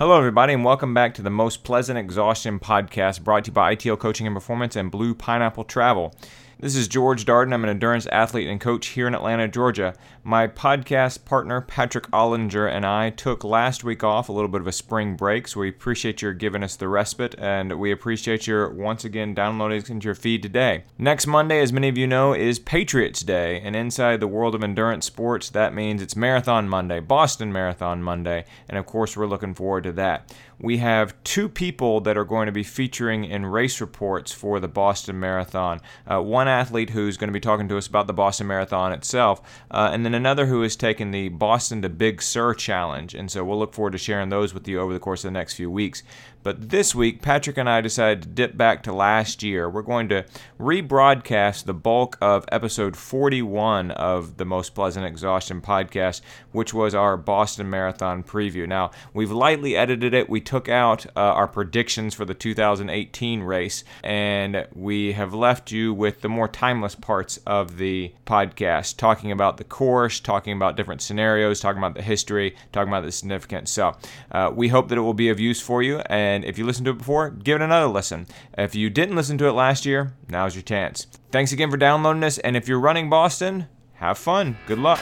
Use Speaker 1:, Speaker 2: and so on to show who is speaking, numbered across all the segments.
Speaker 1: Hello, everybody, and welcome back to the Most Pleasant Exhaustion podcast brought to you by ITL Coaching and Performance and Blue Pineapple Travel. This is George Darden. I'm an endurance athlete and coach here in Atlanta, Georgia. My podcast partner, Patrick Ollinger, and I took last week off, a little bit of a spring break, so we appreciate your giving us the respite, and we appreciate your once again downloading into your feed today. Next Monday, as many of you know, is Patriots Day, and inside the world of endurance sports, that means it's Marathon Monday, Boston Marathon Monday, and of course, we're looking forward to that we have two people that are going to be featuring in race reports for the Boston Marathon. Uh, one athlete who's going to be talking to us about the Boston Marathon itself, uh, and then another who is taking the Boston to Big Sur Challenge. And so we'll look forward to sharing those with you over the course of the next few weeks. But this week, Patrick and I decided to dip back to last year. We're going to rebroadcast the bulk of episode 41 of the Most Pleasant Exhaustion podcast, which was our Boston Marathon preview. Now, we've lightly edited it. We took out uh, our predictions for the 2018 race, and we have left you with the more timeless parts of the podcast, talking about the course, talking about different scenarios, talking about the history, talking about the significance. So, uh, we hope that it will be of use for you. And and if you listened to it before, give it another listen. If you didn't listen to it last year, now's your chance. Thanks again for downloading this. And if you're running Boston, have fun. Good luck.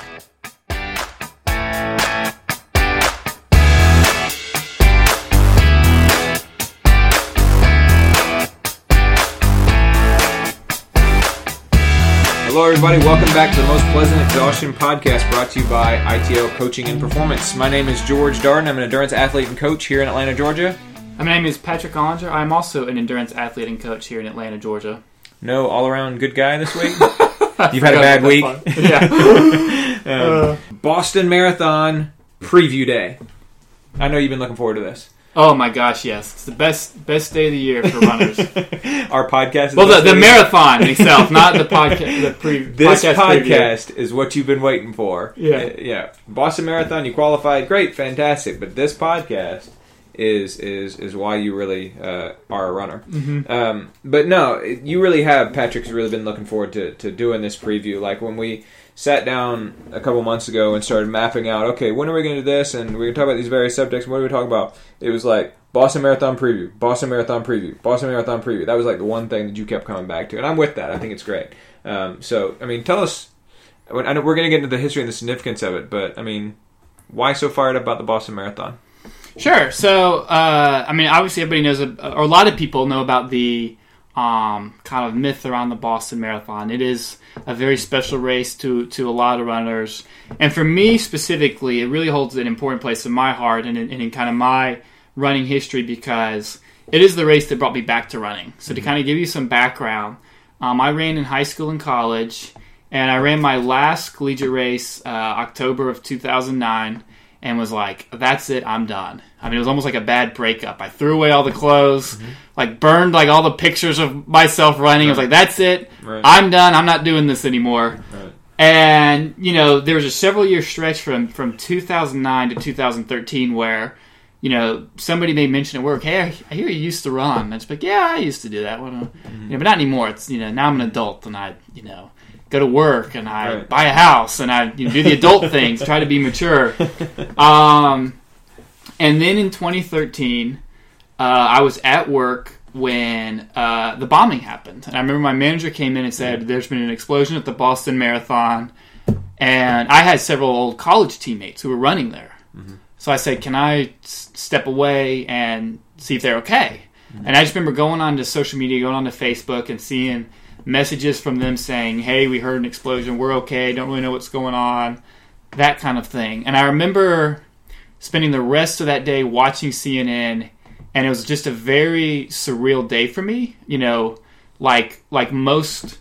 Speaker 1: Hello, everybody. Welcome back to the Most Pleasant Exhaustion podcast brought to you by ITL Coaching and Performance. My name is George Darden. I'm an endurance athlete and coach here in Atlanta, Georgia.
Speaker 2: My name is Patrick Ollinger. I'm also an endurance athlete and coach here in Atlanta, Georgia.
Speaker 1: No all around good guy this week? You've had a bad week?
Speaker 2: yeah.
Speaker 1: um, Boston Marathon preview day. I know you've been looking forward to this.
Speaker 2: Oh my gosh, yes. It's the best best day of the year for runners.
Speaker 1: Our podcast
Speaker 2: Well, the, the marathon itself, not the podcast. The pre-
Speaker 1: this
Speaker 2: podcast,
Speaker 1: podcast is what you've been waiting for.
Speaker 2: Yeah.
Speaker 1: Uh, yeah. Boston Marathon, you qualified. Great, fantastic. But this podcast is is is why you really uh, are a runner.
Speaker 2: Mm-hmm.
Speaker 1: Um, but no, you really have. Patrick's really been looking forward to, to doing this preview. Like when we sat down a couple months ago and started mapping out. Okay, when are we going to do this? And we're going to talk about these various subjects. What are we talking about? It was like Boston Marathon preview, Boston Marathon preview, Boston Marathon preview. That was like the one thing that you kept coming back to, and I'm with that. I think it's great. Um, so I mean, tell us. I know we're going to get into the history and the significance of it, but I mean, why so fired up about the Boston Marathon?
Speaker 2: Sure. So, uh, I mean, obviously, everybody knows, or a lot of people know about the um, kind of myth around the Boston Marathon. It is a very special race to to a lot of runners, and for me specifically, it really holds an important place in my heart and in, and in kind of my running history because it is the race that brought me back to running. So, to mm-hmm. kind of give you some background, um, I ran in high school and college, and I ran my last collegiate race uh, October of 2009 and was like, "That's it, I'm done." I mean, it was almost like a bad breakup. I threw away all the clothes, mm-hmm. like burned like all the pictures of myself running. Right. I was like, "That's it, right. I'm done. I'm not doing this anymore." Right. And you know, there was a several year stretch from from 2009 to 2013 where. You know, somebody may mention at work, "Hey, I hear you used to run." And it's like, "Yeah, I used to do that." Well, mm-hmm. you know, but not anymore. It's you know, now I'm an adult and I, you know, go to work and I right. buy a house and I you know, do the adult things, try to be mature. Um, and then in 2013, uh, I was at work when uh, the bombing happened. And I remember my manager came in and said, There's been an explosion at the Boston Marathon. And I had several old college teammates who were running there. Mm-hmm. So I said, Can I s- step away and see if they're okay? Mm-hmm. And I just remember going on to social media, going on to Facebook, and seeing messages from them saying, "Hey, we heard an explosion. We're okay. Don't really know what's going on." That kind of thing. And I remember spending the rest of that day watching CNN, and it was just a very surreal day for me. You know, like like most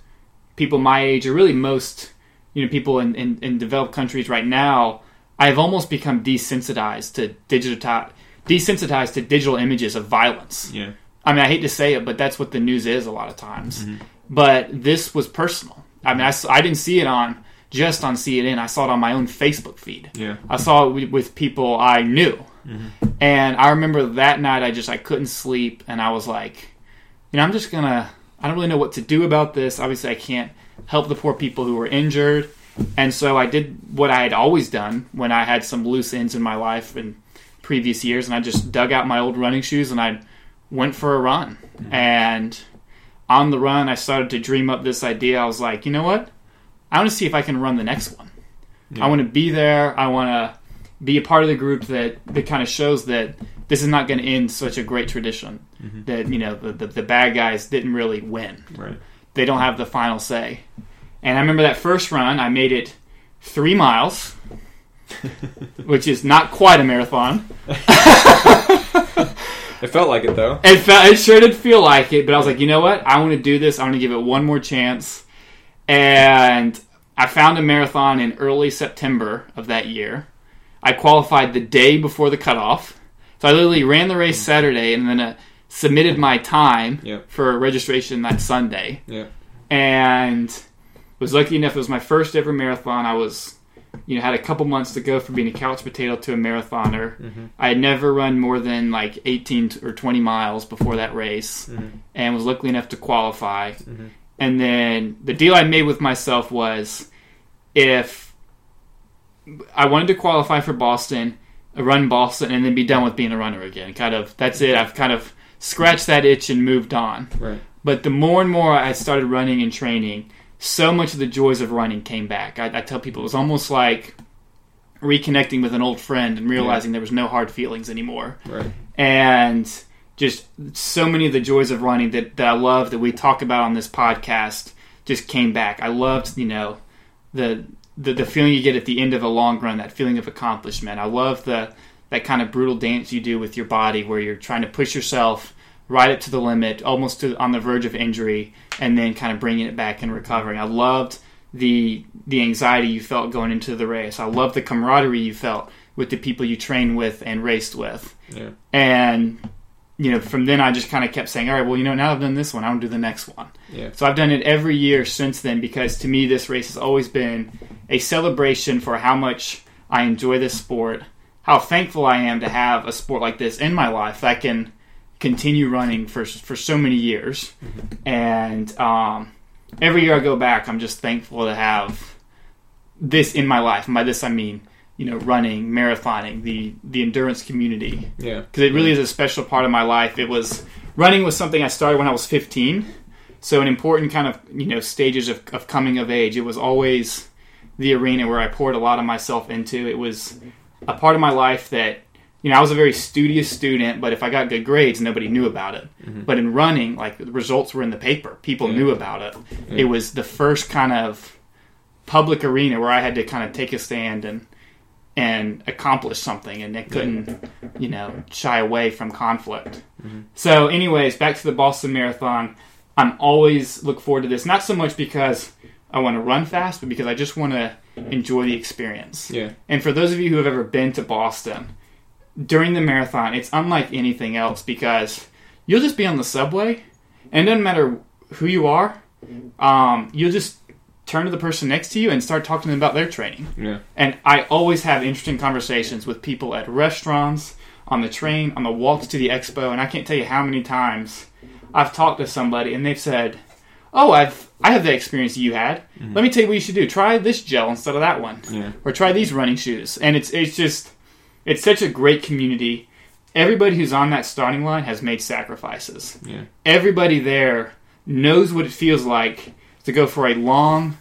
Speaker 2: people my age, or really most you know people in, in, in developed countries right now, I've almost become desensitized to digital desensitized to digital images of violence.
Speaker 1: Yeah.
Speaker 2: I mean, I hate to say it, but that's what the news is a lot of times. Mm-hmm. But this was personal. I mean, I, I didn't see it on just on CNN. I saw it on my own Facebook feed.
Speaker 1: Yeah.
Speaker 2: I saw it with people I knew. Mm-hmm. And I remember that night I just I couldn't sleep and I was like, you know, I'm just to I don't really know what to do about this. Obviously, I can't help the poor people who were injured. And so I did what I had always done when I had some loose ends in my life and previous years, and I just dug out my old running shoes and I went for a run. And on the run, I started to dream up this idea. I was like, you know what? I want to see if I can run the next one. I want to be there. I want to be a part of the group that that kind of shows that this is not going to end such a great tradition. Mm-hmm. That you know the, the the bad guys didn't really win.
Speaker 1: Right.
Speaker 2: They don't have the final say. And I remember that first run. I made it three miles, which is not quite a marathon.
Speaker 1: It felt like it though.
Speaker 2: It felt, it sure did feel like it, but I was like, you know what? I want to do this. I want to give it one more chance. And I found a marathon in early September of that year. I qualified the day before the cutoff. So I literally ran the race Saturday and then uh, submitted my time
Speaker 1: Yep.
Speaker 2: for registration that Sunday.
Speaker 1: Yeah.
Speaker 2: And was lucky enough. It was my first ever marathon. I was, you know, had a couple months to go from being a couch potato to a marathoner. Mm-hmm. I had never run more than like 18 or 20 miles before that race, mm-hmm. and was lucky enough to qualify. Mm-hmm. And then the deal I made with myself was, if I wanted to qualify for Boston, run Boston, and then be done with being a runner again. Kind of that's it. I've kind of scratched that itch and moved on.
Speaker 1: Right.
Speaker 2: But the more and more I started running and training, so much of the joys of running came back. I, I tell people it was almost like reconnecting with an old friend and realizing there was no hard feelings anymore.
Speaker 1: Right.
Speaker 2: And just so many of the joys of running that, that I love that we talk about on this podcast just came back. I loved, you know, the, the the feeling you get at the end of a long run, that feeling of accomplishment. I love the that kind of brutal dance you do with your body where you're trying to push yourself right up to the limit, almost to, on the verge of injury, and then kind of bringing it back and recovering. I loved the the anxiety you felt going into the race. I loved the camaraderie you felt with the people you trained with and raced with.
Speaker 1: Yeah.
Speaker 2: And you know, from then I just kind of kept saying, all right, well, you know, now I've done this one, I want to do the next one.
Speaker 1: Yeah.
Speaker 2: So I've done it every year since then because to me, this race has always been a celebration for how much I enjoy this sport, how thankful I am to have a sport like this in my life that can continue running for for so many years. And um, every year I go back, I'm just thankful to have this in my life. And by this, I mean you know running, marathoning, the the endurance community
Speaker 1: Yeah.
Speaker 2: because it really is a special part of my life. It was running was something I started when I was 15, so an important kind of you know stages of, of coming of age. It was always the arena where I poured a lot of myself into. It was a part of my life that you know I was a very studious student, but if I got good grades, nobody knew about it. Mm-hmm. But in running, like the results were in the paper, people
Speaker 1: Yeah.
Speaker 2: knew about it. It was the first kind of public arena where I had to kind of take a stand and and accomplish something, and I couldn't, you know, shy away from conflict. Mm-hmm. So, anyways, back to the Boston Marathon. I'm always look forward to this, not so much because I want to run fast, but because I just want to enjoy the experience.
Speaker 1: Yeah.
Speaker 2: And for those of you who have ever been to Boston, during the marathon, it's unlike anything else because you'll just be on the subway, and it doesn't matter who you are, um, you'll just turn to the person next to you and start talking to them about their training.
Speaker 1: Yeah.
Speaker 2: And I always have interesting conversations with people at restaurants, on the train, on the walks to the expo, and I can't tell you how many times I've talked to somebody and they've said, "Oh, I've I have the experience you had. Let me tell you what you should do. Try this gel instead of that one,
Speaker 1: Yeah.
Speaker 2: or try these running shoes." And it's it's just it's such a great community. Everybody who's on that starting line has made sacrifices.
Speaker 1: Yeah.
Speaker 2: Everybody there knows what it feels like to go for a long,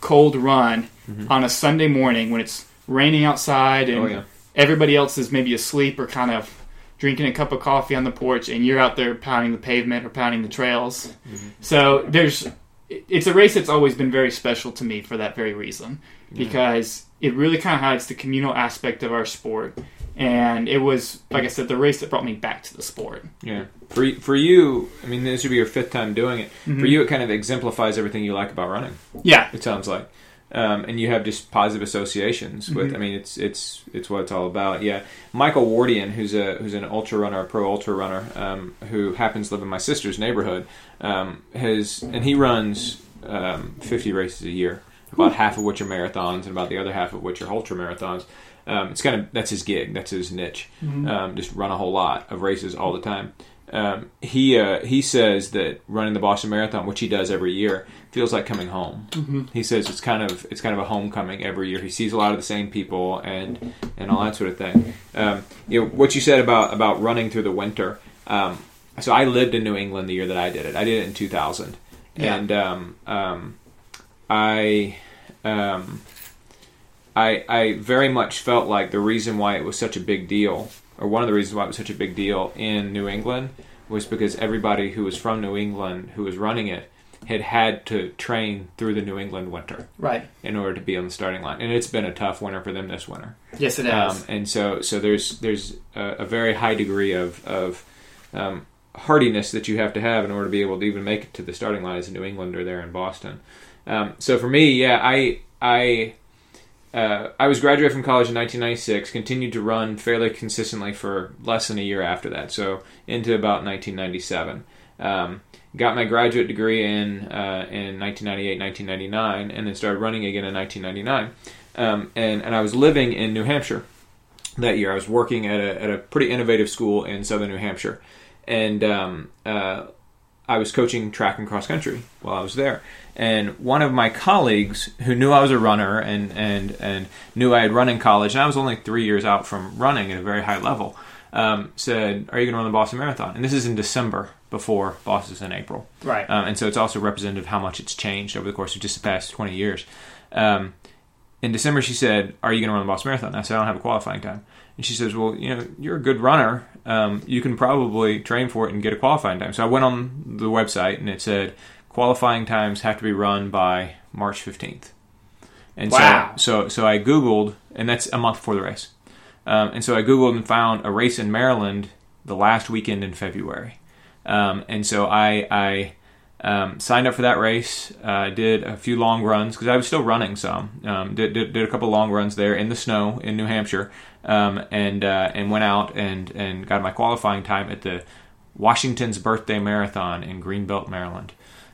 Speaker 2: cold run mm-hmm. on a Sunday morning when it's raining outside and
Speaker 1: Oh yeah.
Speaker 2: everybody else is maybe asleep or kind of drinking a cup of coffee on the porch and you're out there pounding the pavement or pounding the trails. Mm-hmm. So there's it's a race that's always been very special to me for that very reason because it really kind of highlights the communal aspect of our sport and it was like I said the race that brought me back to the sport.
Speaker 1: Yeah. For for you, I mean, this would be your fifth time doing it.
Speaker 2: Mm-hmm.
Speaker 1: For you, it kind of exemplifies everything you like about running.
Speaker 2: Yeah.
Speaker 1: It sounds like, um, and you have just positive associations with.
Speaker 2: Mm-hmm.
Speaker 1: I mean, it's it's it's what it's all about. Yeah. Michael Wardian, who's a who's an ultra runner, a pro ultra runner, um, who happens to live in my sister's neighborhood, um, has and he runs um, fifty races a year. About half of which are marathons, and about the other half of which are ultra marathons. Um, it's kind of that's his gig, that's his niche. Um, just run a whole lot of races all the time. um, he uh, he says that running the Boston Marathon, which he does every year, feels like coming home. Mm-hmm. He says it's kind of it's kind of a homecoming every year. He sees a lot of the same people and and all that sort of thing. Um, you know what you said about about running through the winter. Um, so I lived in New England the year that I did it. I did it in 2000, yeah. and um, um, I. Um, I, I very much felt like the reason why it was such a big deal or one of the reasons why it was such a big deal in New England was because everybody who was from New England who was running it had had to train through the New England winter,
Speaker 2: right,
Speaker 1: in order to be on the starting line. And it's been a tough winter for them this winter.
Speaker 2: Yes, it has.
Speaker 1: Um, and so, so there's there's a, a very high degree of of um, hardiness that you have to have in order to be able to even make it to the starting line as a New Englander there in Boston. Um, so for me, yeah, I I uh, I was graduated from college in 1996, continued to run fairly consistently for less than a year after that, so into about 1997. Um, got my graduate degree in uh, in 1998, 1999, and then started running again in 1999. Um, and, and I was living in New Hampshire that year. I was working at a, at a pretty innovative school in southern New Hampshire. And um, uh, I was coaching track and cross country while I was there. And one of my colleagues who knew I was a runner and, and, and knew I had run in college, and I was only three years out from running at a very high level, um, said, Are you going to run the Boston Marathon? And this is in December before Boston's in April.
Speaker 2: Right.
Speaker 1: Um, and so it's also representative of how much it's changed over the course of just the past 20 years. Um, in December, she said, Are you going to run the Boston Marathon? And I said, I don't have a qualifying time. And she says, Well, you know, you're a good runner. Um, you can probably train for it and get a qualifying time. So I went on the website and it said, Qualifying times have to be run by March 15th. And
Speaker 2: wow.
Speaker 1: so, so, so I Googled, and that's a month before the race. Um, and so I Googled and found a race in Maryland the last weekend in February. Um, and so I, I um, signed up for that race. Uh, did a few long runs because I was still running some. Um, did, did, did a couple long runs there in the snow in New Hampshire, um, and uh, and went out and and got my qualifying time at the Washington's Birthday Marathon in Greenbelt, Maryland.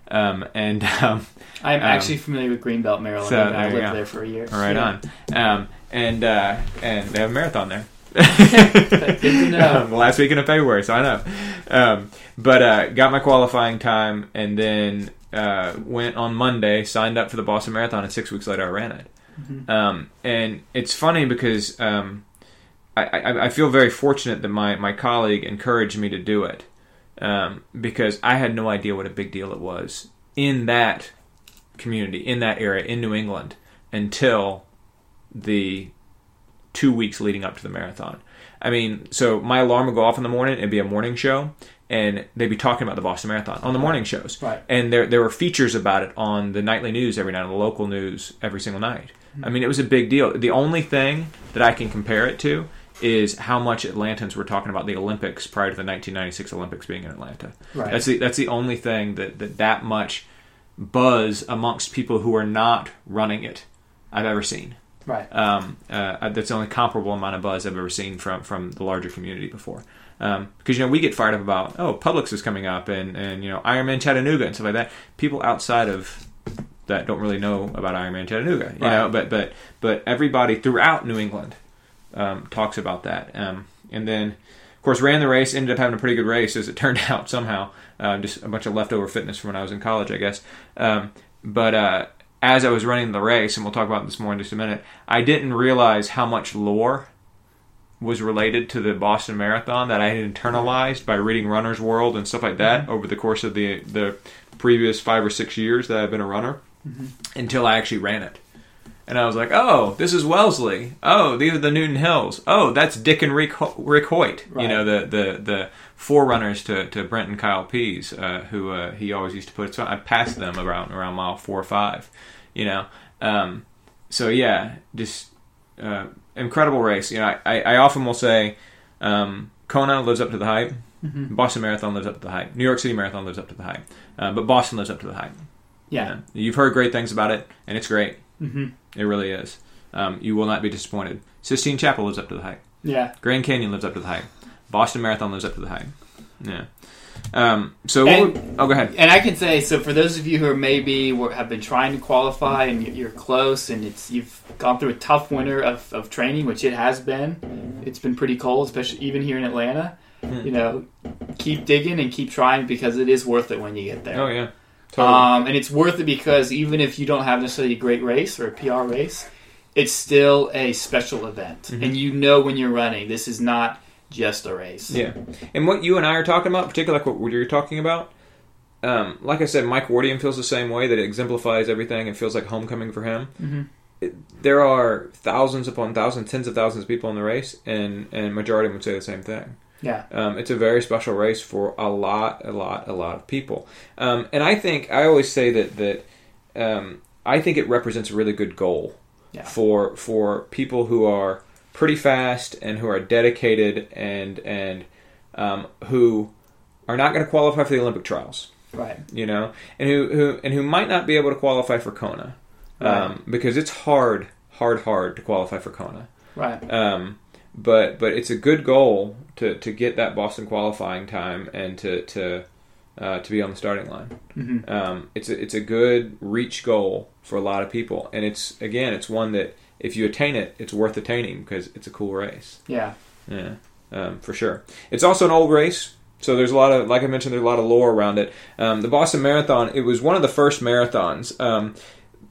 Speaker 1: Um, and um,
Speaker 2: I'm actually familiar with Greenbelt, Maryland. So I lived there for a year.
Speaker 1: Right yeah. on. and uh, and they have a marathon there.
Speaker 2: Good to know.
Speaker 1: Um, last weekend of February, so I know. Um, but uh, got my qualifying time, and then uh, went on Monday, signed up for the Boston Marathon, and six weeks later I ran it. Mm-hmm. Um, and it's funny because um, I, I, I, feel very fortunate that my, my colleague encouraged me to do it um, because I had no idea what a big deal it was in that community, in that area, in New England, until the two weeks leading up to the marathon. I mean, so my alarm would go off in the morning. It'd be a morning show, and they'd be talking about the Boston Marathon on the morning shows.
Speaker 2: Right.
Speaker 1: And there there were features about it on the nightly news every night, on the local news every single night. Mm-hmm. I mean, it was a big deal. The only thing that I can compare it to is how much Atlantans were talking about the Olympics prior to the 1996 Olympics being in Atlanta.
Speaker 2: Right.
Speaker 1: That's the that's the only thing that that, that much buzz amongst people who are not running it I've ever seen.
Speaker 2: Right.
Speaker 1: Um, uh, that's the only comparable amount of buzz I've ever seen from from the larger community before. Because um, you know we get fired up about oh Publix is coming up and and you know Ironman Chattanooga and stuff like that. People outside of that don't really know about Ironman Chattanooga, you right. know. But but but everybody throughout New England um, talks about that. Um, and then of course ran the race, ended up having a pretty good race as it turned out somehow. Uh, just a bunch of leftover fitness from when I was in college, I guess. Um, but uh, as I was running the race, and we'll talk about this more in just a minute, I didn't realize how much lore was related to the Boston Marathon that I had internalized by reading Runner's World and stuff like that mm-hmm. over the course of the the previous five or six years that I've been a runner mm-hmm. until I actually ran it. And I was like, oh, this is Wellesley. Oh, these are the Newton Hills. Oh, that's Dick and Rick, Rick Hoyt. Right. You know, the, the, the forerunners to, to Brent and Kyle Pease, uh, who uh, he always used to put. So I passed them around around mile four or five. You know, um, so yeah, just uh, incredible race. You know, I, I often will say, um, Kona lives up to the hype. Mm-hmm. Boston Marathon lives up to the hype. New York City Marathon lives up to the hype. Uh, but Boston lives up to the hype.
Speaker 2: Yeah,
Speaker 1: you have heard great things about it, and it's great.
Speaker 2: Mm-hmm.
Speaker 1: It really is. Um, you will not be disappointed. Sistine Chapel lives up to the hype.
Speaker 2: Yeah.
Speaker 1: Grand Canyon lives up to the hype. Boston Marathon lives up to the hype. Yeah. Um, so,
Speaker 2: and,
Speaker 1: oh, go ahead.
Speaker 2: And I can say so for those of you who are maybe have been trying to qualify and you're close, and it's you've gone through a tough winter of, of training, which it has been. It's been pretty cold, especially even here in Atlanta. you know, keep digging and keep trying because it is worth it when you get there.
Speaker 1: Oh yeah, totally.
Speaker 2: Um, and it's worth it because even if you don't have necessarily a great race or a PR race, it's still a special event,
Speaker 1: Mm-hmm.
Speaker 2: and you know when you're running, this is not just a race.
Speaker 1: Yeah, and what you and I are talking about, particularly like what you're talking about, um, like I said, Mike Wardian feels the same way. That it exemplifies everything and feels like homecoming for him.
Speaker 2: Mm-hmm.
Speaker 1: It, there are thousands upon thousands, tens of thousands of people in the race, and and majority would say the same thing.
Speaker 2: Yeah.
Speaker 1: Um, it's a very special race for a lot, a lot, a lot of people. Um, and I think I always say that that um, I think it represents a really good goal
Speaker 2: Yeah.
Speaker 1: for for people who are pretty fast and who are dedicated and and um, who are not going to qualify for the Olympic trials,
Speaker 2: Right.
Speaker 1: you know, and who, who and who might not be able to qualify for Kona um, because it's hard, hard, hard to qualify for Kona.
Speaker 2: Right.
Speaker 1: Um, but but it's a good goal to, to get that Boston qualifying time and to to uh, to be on the starting line.
Speaker 2: Mhm.
Speaker 1: Um, it's a, it's a good reach goal for a lot of people, and it's again it's one that if you attain it, it's worth attaining because it's a cool race.
Speaker 2: Yeah.
Speaker 1: Yeah, um, for sure. It's also an old race, so there's a lot of, like I mentioned, there's a lot of lore around it. Um, the Boston Marathon, it was one of the first marathons.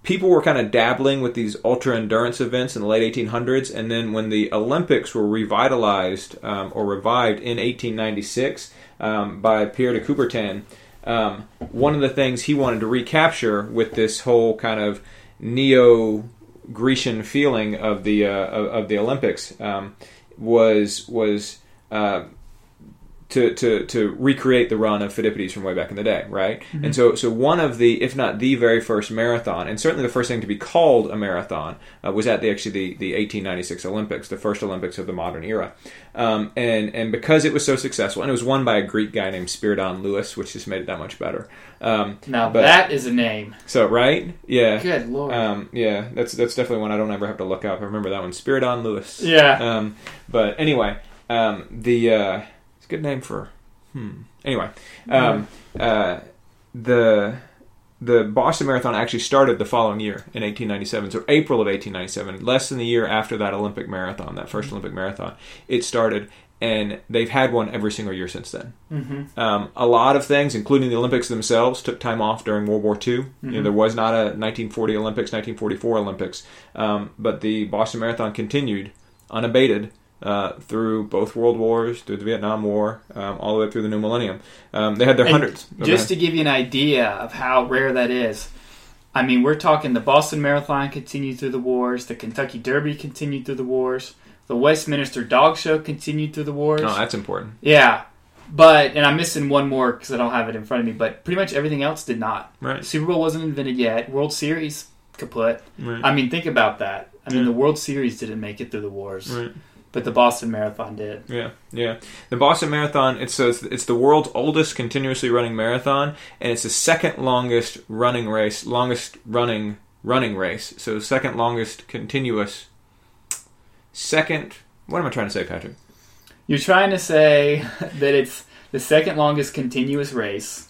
Speaker 1: People were kind of dabbling with these ultra endurance events in the late 1800s, and then when the Olympics were revitalized um, or revived in 1896 um, by Pierre de Coubertin, um, one of the things he wanted to recapture with this whole kind of neo Grecian feeling of the uh, of, of the Olympics um, was was uh, to, to to recreate the run of Phidippides from way back in the day, right? And so so one of the, if not the very first marathon, and certainly the first thing to be called a marathon, uh, was at the actually the, the 1896 Olympics, the first Olympics of the modern era, um, and and because it was so successful, and it was won by a Greek guy named Spiridon Lewis, which just made it that much better. Um,
Speaker 2: Now
Speaker 1: But-
Speaker 2: that is a name.
Speaker 1: so right, yeah.
Speaker 2: Good lord.
Speaker 1: Um, yeah, that's that's definitely one I don't ever have to look up. I remember that one, Spiridon Lewis.
Speaker 2: yeah.
Speaker 1: Um, but anyway, um, the uh, it's a good name for. Hmm. Anyway, um, uh, the the Boston Marathon actually started the following year in 1897. So April of 1897, less than a year after that Olympic marathon, that 1st Olympic marathon, it started, and they've had one every single year since then.
Speaker 2: mm-hmm.
Speaker 1: Um, a lot of things, including the Olympics themselves, took time off during World War II. You know, there was not a 1940 Olympics, 1944 Olympics, um, but the Boston Marathon continued unabated uh, through both World Wars, through the Vietnam War, um, all the way through the new millennium. Um, they had their
Speaker 2: And
Speaker 1: hundreds.
Speaker 2: Just to give you an idea of how rare that is, I mean, we're talking the Boston Marathon continued through the wars, the Kentucky Derby continued through the wars, the Westminster Dog Show continued through the wars.
Speaker 1: oh, that's important.
Speaker 2: yeah, but and I'm missing one more because I don't have it in front of me. But pretty much everything else did not.
Speaker 1: Right.
Speaker 2: Super Bowl wasn't invented yet. World Series kaput.
Speaker 1: Right.
Speaker 2: I mean, think about that. I mean,
Speaker 1: Yeah.
Speaker 2: the World Series didn't make it through the wars,
Speaker 1: Right.
Speaker 2: But the Boston Marathon did.
Speaker 1: Yeah, yeah. The Boston Marathon. It's so it's, it's the world's oldest continuously running marathon, and it's the second longest running race, longest running running race. So second longest continuous. Second. What am I trying to say, Patrick?
Speaker 2: You're trying to say that it's the second longest continuous race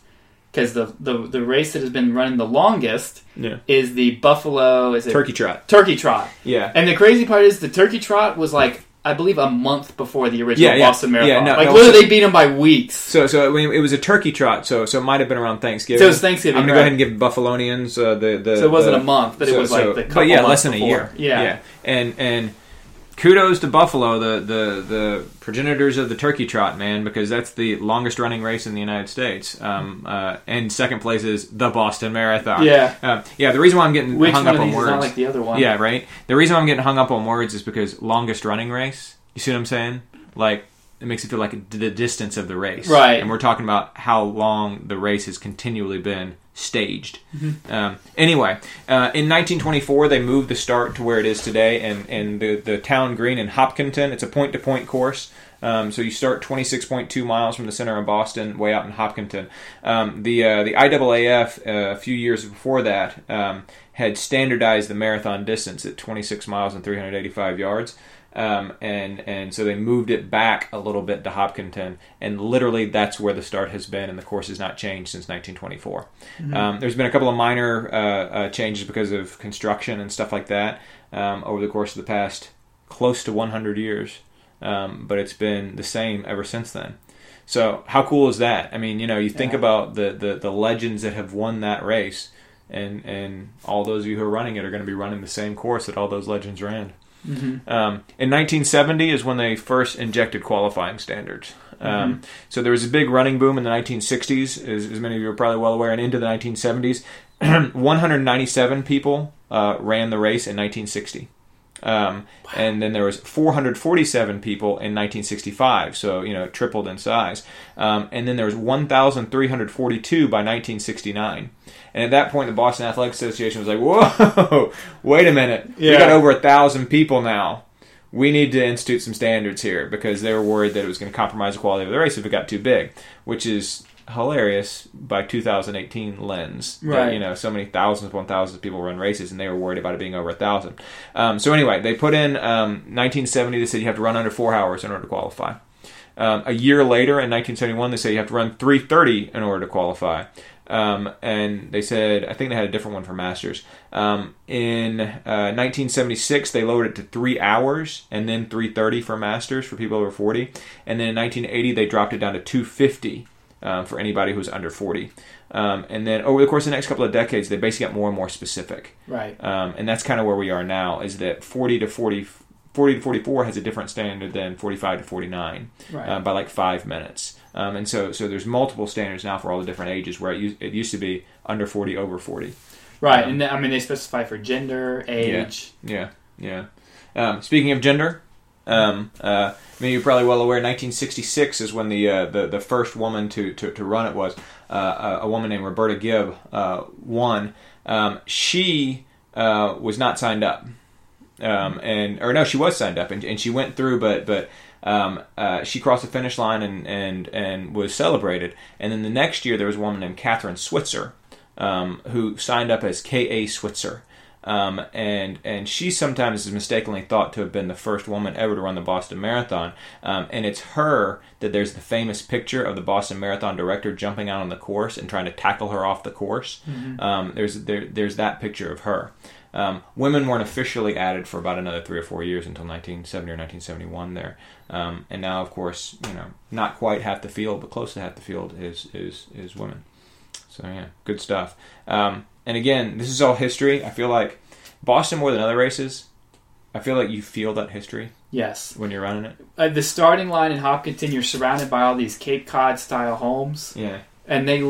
Speaker 2: because the, the the race that has been running the longest
Speaker 1: Yeah.
Speaker 2: is the Buffalo is it
Speaker 1: Turkey trot.
Speaker 2: Turkey Trot.
Speaker 1: Yeah.
Speaker 2: And the crazy part is the Turkey Trot was like I believe a month before the original
Speaker 1: Yeah, yeah.
Speaker 2: Boston Marathon.
Speaker 1: Yeah, no,
Speaker 2: like
Speaker 1: no,
Speaker 2: literally, they beat them by weeks.
Speaker 1: So so I mean, it was a turkey trot. So so it might have been around Thanksgiving.
Speaker 2: So it was Thanksgiving,
Speaker 1: I'm gonna
Speaker 2: right.
Speaker 1: go ahead and give Buffalonians uh, the the.
Speaker 2: So it wasn't
Speaker 1: the-
Speaker 2: a month, but it
Speaker 1: so-
Speaker 2: was like
Speaker 1: so-
Speaker 2: the couple
Speaker 1: but yeah,
Speaker 2: months
Speaker 1: less than
Speaker 2: before.
Speaker 1: a year.
Speaker 2: Yeah, Yeah.
Speaker 1: and and kudos to Buffalo, the the the progenitors of the turkey trot, man, because that's the longest running race in the United States. Um, uh, and second place is the Boston Marathon.
Speaker 2: Yeah.
Speaker 1: uh, yeah. The reason why I'm getting
Speaker 2: Which
Speaker 1: hung up on words,
Speaker 2: like the other one?
Speaker 1: yeah, right. The reason why I'm getting hung up on words is because longest running race. You see what I'm saying? Like it makes it feel like the distance of the race,
Speaker 2: Right.
Speaker 1: And we're talking about how long the race has continually been staged.
Speaker 2: Mm-hmm.
Speaker 1: Um, anyway, uh, in 1924, they moved the start to where it is today, and and the the town green in Hopkinton. It's a point to point course. Um, so you start 26.2 miles from the center of Boston, way out in Hopkinton. Um, the uh, the IAAF uh, a few years before that um, had standardized the marathon distance at 26 miles and 385 yards. Um, and and so they moved it back a little bit to Hopkinton, and literally that's where the start has been, and the course has not changed since 1924. Um, there's been a couple of minor uh, uh, changes because of construction and stuff like that um, over the course of the past close to 100 years, um, but it's been the same ever since then. So how cool is that? I mean, you know, you think
Speaker 2: Yeah.
Speaker 1: about the, the, the legends that have won that race, and and all those of you who are running it are going to be running the same course that all those legends ran.
Speaker 2: Mm-hmm.
Speaker 1: Um, in 1970 is when they first injected qualifying standards. Um,
Speaker 2: Mm-hmm.
Speaker 1: So there was a big running boom in the 1960s, as, as many of you are probably well aware, and into the 1970s. 197 people uh, ran the race in 1960. Um, And then there was 447 people in 1965, so you know it tripled in size. Um, and then there was 1,342 by 1969. And at that point, the Boston Athletic Association was like, "Whoa, wait a minute, we got over a thousand people now. We need to institute some standards here because they were worried that it was going to compromise the quality of the race if it got too big, which is hilarious by 2018 lens. that,
Speaker 2: Right.
Speaker 1: you know, so many thousands upon thousands of people run races, and they were worried about it being over a thousand. Um, so anyway, they put in um, 1970. They said you have to run under four hours in order to qualify. Um, a year later, in 1971, they said you have to run 3:30 in order to qualify. Um, and they said, I think they had a different one for masters. Um, in uh, 1976, they lowered it to three hours and then 3:30 for masters for people over 40. And then in 1980, they dropped it down to 250 um, for anybody who's under 40. Um, and then over the course of the next couple of decades, they basically got more and more specific.
Speaker 2: Right.
Speaker 1: Um, and that's kind of where we are now. Is that 40 to 40, 40 to 44 has a different standard than 45 to 49
Speaker 2: Right.
Speaker 1: uh, by like five minutes. Um, and so, so there's multiple standards now for all the different ages. Where it used, it used to be under 40, over 40.
Speaker 2: right.
Speaker 1: um,
Speaker 2: and then, I mean, they specify for gender, age.
Speaker 1: Yeah, yeah. Um, speaking of gender, um, uh, I mean, you're probably well aware. 1966 is when the uh, the, the first woman to, to, to run it was uh, a, woman named Roberta Gibb uh, won. Um, she uh, was not signed up, um, and or no, she was signed up, and, and she went through, but but. Um, uh, she crossed the finish line and, and, and was celebrated. And then the next year, there was a woman named Kathrine Switzer um, who signed up as K.A. Switzer. Um, and and she sometimes is mistakenly thought to have been the first woman ever to run the Boston Marathon. Um, and it's her that there's the famous picture of the Boston Marathon director jumping out on the course and trying to tackle her off the course. Um, there's there, there's that picture of her. Um, women weren't officially added for about another three or four years until 1970 or 1971 there, um, and now of course you know not quite half the field, but close to half the field is is is women. So yeah, good stuff. Um, and again, this is all history. I feel like Boston more than other races. I feel like you feel that history
Speaker 2: Yes.
Speaker 1: when you're running it.
Speaker 2: At the starting line in Hopkinton, you're surrounded by all these Cape Cod style homes,
Speaker 1: Yeah,
Speaker 2: and they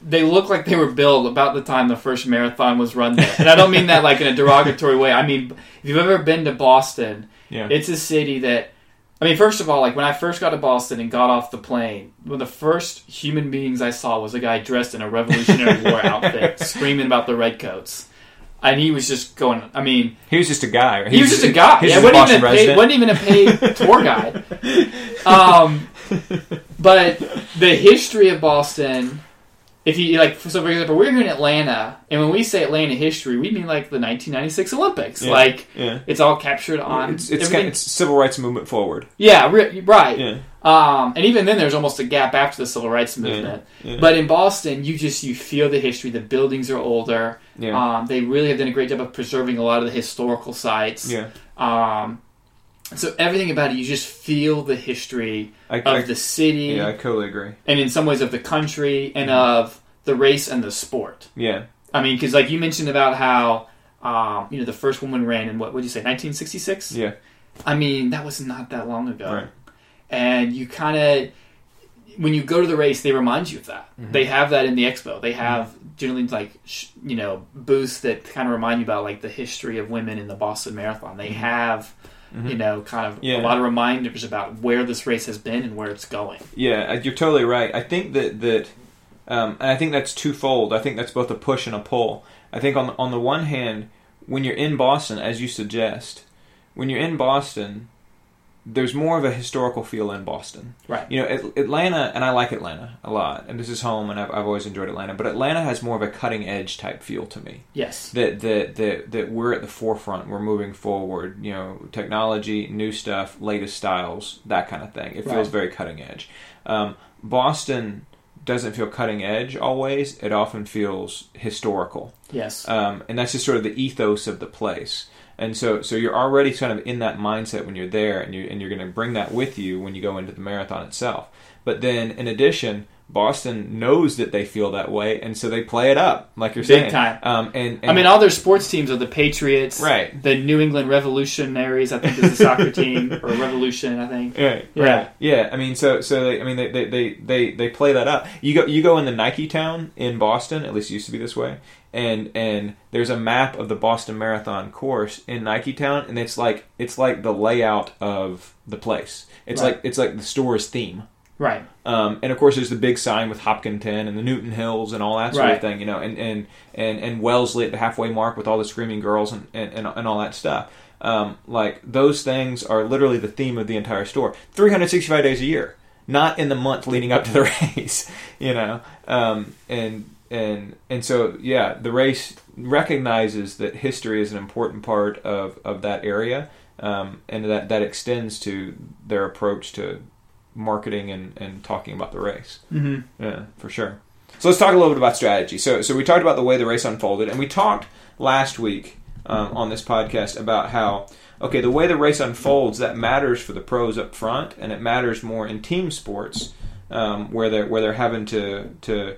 Speaker 2: they look like they were built about the time the first marathon was run there. And I don't mean that like in a derogatory way. I mean, if you've ever been to Boston,
Speaker 1: yeah,
Speaker 2: it's a city that. I mean, first of all, like when I first got to Boston and got off the plane, one of the first human beings I saw was a guy dressed in a Revolutionary War outfit, screaming about the redcoats, and he was just going. I mean,
Speaker 1: he was just a guy. Right?
Speaker 2: he was just a guy. Yeah, wasn't, even a paid, wasn't even a paid tour guide. Um, but the history of Boston, if you like, so for example, we're here in Atlanta, and when we say Atlanta history, we mean like the 1996 Olympics.
Speaker 1: Yeah.
Speaker 2: Like
Speaker 1: yeah.
Speaker 2: it's all captured on.
Speaker 1: It's it's, kind of, it's civil rights movement forward.
Speaker 2: yeah, re- right.
Speaker 1: Yeah,
Speaker 2: Um, and even then, there's almost a gap after the civil rights movement.
Speaker 1: yeah.
Speaker 2: But in Boston, you just you feel the history. The buildings are older.
Speaker 1: yeah,
Speaker 2: Um, they really have done a great job of preserving a lot of the historical sites.
Speaker 1: yeah.
Speaker 2: Um, so everything about it, you just feel the history
Speaker 1: I,
Speaker 2: of
Speaker 1: I,
Speaker 2: the city,
Speaker 1: yeah, I totally agree.
Speaker 2: and in some ways of the country, and of the race and the sport.
Speaker 1: Yeah,
Speaker 2: I mean, because like you mentioned about how um, you know the first woman ran in what would you say, 1966?
Speaker 1: yeah,
Speaker 2: I mean, that was not that long ago,
Speaker 1: Right.
Speaker 2: and you kind of when you go to the race, they remind you of that.
Speaker 1: Mm-hmm.
Speaker 2: They have that in the expo. They have generally like sh- you know booths that kind of remind you about like the history of women in the Boston Marathon. They have you know kind of
Speaker 1: Mm-hmm. Yeah.
Speaker 2: a lot of reminders about where this race has been and where it's going.
Speaker 1: Yeah, uh, you're totally right. I think that that, um, and I think that's twofold. I think that's both a push and a pull. I think on on the one hand, when you're in Boston, as you suggest, when you're in Boston, there's more of a historical feel in Boston.
Speaker 2: Right.
Speaker 1: You know, Atlanta, and I like Atlanta a lot, and this is home, and I've, I've always enjoyed Atlanta. But Atlanta has more of a cutting edge type feel to me
Speaker 2: Yes.
Speaker 1: that that that that we're at the forefront. We're moving forward. You know, technology, new stuff, latest styles, that kind of thing. It feels
Speaker 2: Right.
Speaker 1: very cutting edge. Um, Boston doesn't feel cutting edge always. It often feels historical,
Speaker 2: Yes.
Speaker 1: um, and that's just sort of the ethos of the place. And so, so you're already kind of in that mindset when you're there, and you and you're going to bring that with you when you go into the marathon itself. but then in addition, Boston knows that they feel that way, and so they play it up, like you're saying.
Speaker 2: time.
Speaker 1: Um, and, and
Speaker 2: I mean, all their sports teams are the Patriots,
Speaker 1: Right.
Speaker 2: The New England Revolutionaries, I think, is the soccer team or Revolution, I think.
Speaker 1: Right,
Speaker 2: Yeah.
Speaker 1: right, yeah. I mean, so so they, I mean, they, they, they, they, play that up. You go you go in the Nike Town in Boston. At least it used to be this way. And and there's a map of the Boston Marathon course in Nike Town, and it's like it's like the layout of the place. It's
Speaker 2: Right.
Speaker 1: like it's like the store's theme.
Speaker 2: Right.
Speaker 1: Um, and of course, there's the big sign with Hopkinton and the Newton Hills and all that sort
Speaker 2: Right.
Speaker 1: of thing, you know, and, and, and, and Wellesley at the halfway mark with all the screaming girls and, and, and, and all that stuff. Um, like, those things are literally the theme of the entire store. 365 days a year, not in the month leading up to the race, you know. Um, and, and, and so, yeah, the race recognizes that history is an important part of, of that area. Um, and that, that extends to their approach to marketing and, and talking about the race.
Speaker 2: Mm-hmm.
Speaker 1: Yeah, for sure. So let's talk a little bit about strategy. So, so we talked about the way the race unfolded, and we talked last week um, on this podcast about how okay, the way the race unfolds that matters for the pros up front, and it matters more in team sports um, where they're where they're having to to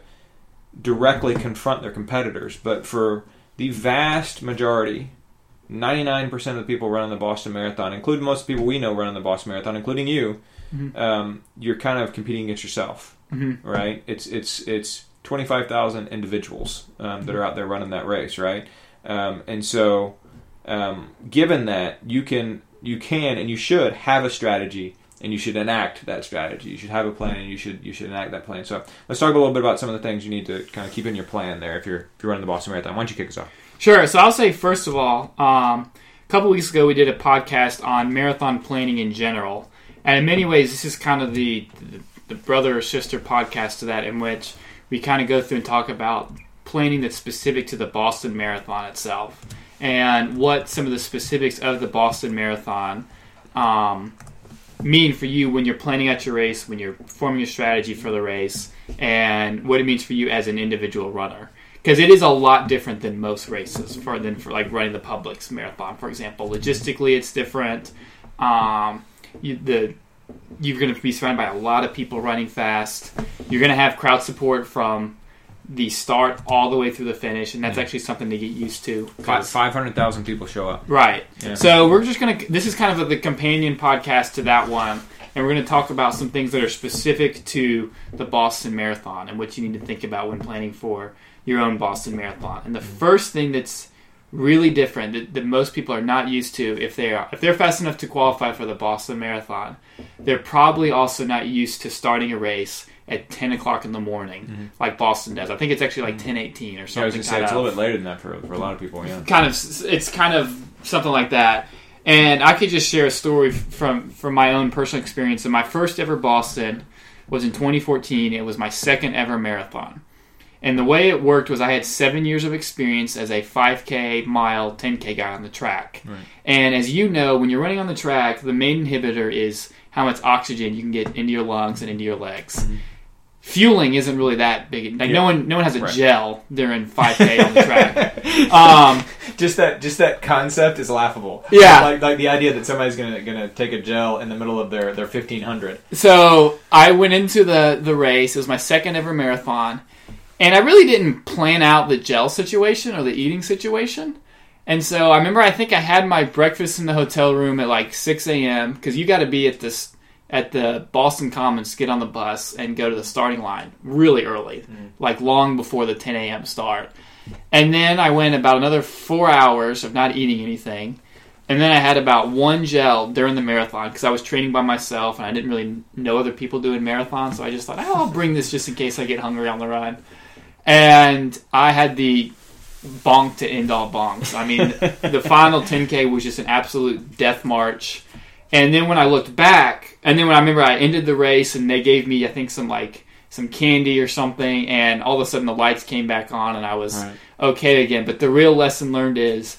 Speaker 1: directly confront their competitors. But for the vast majority, 99% of the people running the Boston Marathon, including most people we know running the Boston Marathon, including you,
Speaker 2: Mhm.
Speaker 1: um, you're kind of competing against yourself
Speaker 2: Mm-hmm.
Speaker 1: right? It's it's it's twenty five thousand individuals um, that are out there running that race, right? Um, and so, um, given that, you can you can and you should have a strategy, and you should enact that strategy. You should have a plan, and you should you should enact that plan. So let's talk a little bit about some of the things you need to kind of keep in your plan there if you're if you're running the Boston Marathon. Why don't you kick us off?
Speaker 2: Sure. So I'll say first of all, um, a couple weeks ago we did a podcast on marathon planning in general, and in many ways this is kind of the the, the brother or sister podcast to that, in which we kind of go through and talk about planning that's specific to the Boston Marathon itself, and what some of the specifics of the Boston Marathon. Um, mean for you when you're planning out your race, when you're forming a strategy for the race, and what it means for you as an individual runner. Because it is a lot different than most races, for than for like running the Publix marathon, for example. Logistically, it's different. Um, you, the you're going to be surrounded by a lot of people running fast. You're going to have crowd support from the start all the way through the finish, and that's actually something to get used to.
Speaker 1: Five hundred thousand people show up.
Speaker 2: Right.
Speaker 1: Yeah.
Speaker 2: So we're just gonna. This is kind of the companion podcast to that one, and we're gonna talk about some things that are specific to the Boston Marathon and what you need to think about when planning for your own Boston Marathon. And the mm. first thing that's really different that, that most people are not used to if they are if they're fast enough to qualify for the Boston Marathon, they're probably also not used to starting a race at 10 o'clock in the morning mm-hmm. like Boston does. I think it's actually like mm-hmm. 10:18 or
Speaker 1: Yeah, I was
Speaker 2: something.
Speaker 1: gonna say it's a little bit later than that for, for a lot of people. Yeah.
Speaker 2: kind of it's kind of something like that and i could just share a story from from my own personal experience and my first ever boston was in 2014 it was my second ever marathon and the way it worked was i had seven years of experience as a 5k mile 10k guy on the track
Speaker 1: Right.
Speaker 2: and as you know when you're running on the track the main inhibitor is how much oxygen you can get into your lungs and into your legs fueling isn't really that big like
Speaker 1: Yeah.
Speaker 2: no one no one has a
Speaker 1: Right.
Speaker 2: gel during 5k on the track um,
Speaker 1: just that just that concept is laughable.
Speaker 2: Yeah.
Speaker 1: like, like the idea that somebody's gonna gonna take a gel in the middle of their their fifteen hundred.
Speaker 2: So I went into the the race. It was my second ever marathon, and I really didn't plan out the gel situation or the eating situation. And so I remember I think I had my breakfast in the hotel room at like 6 a.m. because you got to be at this at the Boston Commons, get on the bus and go to the starting line really early, mm-hmm. like long before the 10 a.m. start. And then I went about another four hours of not eating anything. And then I had about one gel during the marathon because I was training by myself and I didn't really know other people doing marathons. So I just thought, oh, I'll bring this just in case I get hungry on the run. And I had the bonk to end all bonks. I mean, the final 10K was just an absolute death march. And then when I looked back, and then when I remember I ended the race and they gave me, I think, some like some candy or something, and all of a sudden the lights came back on and I was
Speaker 1: Right.
Speaker 2: okay again. But the real lesson learned is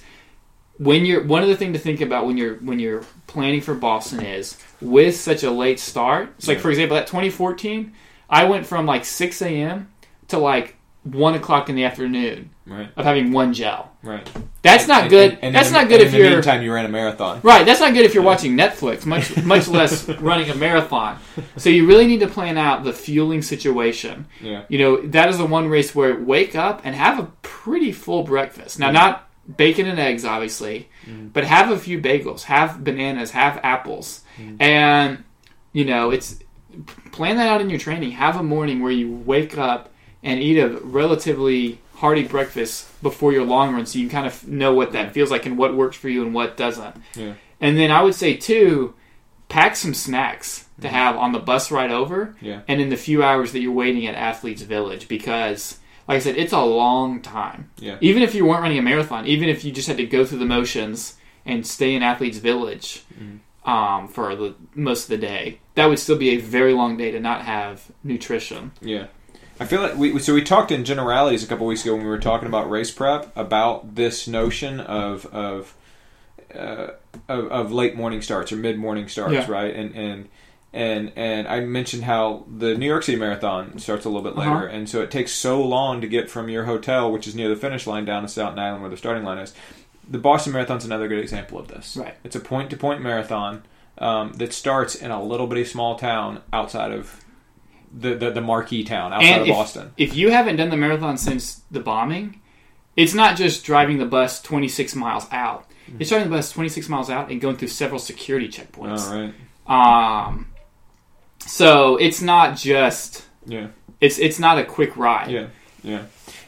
Speaker 2: when you're one of the things to think about when you're when you're planning for Boston is with such a late start. It's like
Speaker 1: Yeah.
Speaker 2: for example, that 2014, I went from like 6 a.m. to like one o'clock in the afternoon
Speaker 1: Right.
Speaker 2: of having one gel.
Speaker 1: Right.
Speaker 2: That's not
Speaker 1: And-
Speaker 2: good.
Speaker 1: and- and
Speaker 2: that's
Speaker 1: in-
Speaker 2: not good if
Speaker 1: in the
Speaker 2: you're
Speaker 1: meantime you ran a marathon.
Speaker 2: right. That's not good if you're watching Netflix. Much much less running a marathon. So you really need to plan out the fueling situation.
Speaker 1: Yeah.
Speaker 2: You know that is the one race where wake up and have a pretty full breakfast. Now, not bacon and eggs, obviously, mm. but have a few bagels, have bananas, have apples, mm. and you know it's plan that out in your training. Have a morning where you wake up and eat a relatively hearty breakfast before your long run, so you kind of know what that feels like and what works for you and what doesn't.
Speaker 1: Yeah.
Speaker 2: And then I would say too, pack some snacks to have on the bus ride over,
Speaker 1: Yeah.
Speaker 2: and in the few hours that you're waiting at Athletes Village, because like I said, it's a long time.
Speaker 1: Yeah.
Speaker 2: Even if you weren't running a marathon, even if you just had to go through the motions and stay in Athletes Village um, for the most of the day, that would still be a very long day to not have nutrition.
Speaker 1: Yeah. I feel like we so we talked in generalities a couple weeks ago when we were talking about race prep about this notion of of uh, of, of late morning starts or mid morning starts,
Speaker 2: Yeah.
Speaker 1: right? And and and and I mentioned how the New York City Marathon starts a little bit
Speaker 2: Uh-huh.
Speaker 1: later, and so it takes so long to get from your hotel, which is near the finish line, down to Staten Island where the starting line is. The Boston Marathon's another good example of this.
Speaker 2: Right.
Speaker 1: It's a point to point marathon um, that starts in a little bitty small town outside of the, the, the marquee town outside
Speaker 2: And
Speaker 1: of
Speaker 2: if-
Speaker 1: Boston.
Speaker 2: If you haven't done the marathon since the bombing, it's not just driving the bus 26 miles out. It's driving the bus 26 miles out and going through several security checkpoints.
Speaker 1: All right.
Speaker 2: Um, so it's not just
Speaker 1: Yeah.
Speaker 2: it's it's not a quick ride.
Speaker 1: Yeah. Yeah.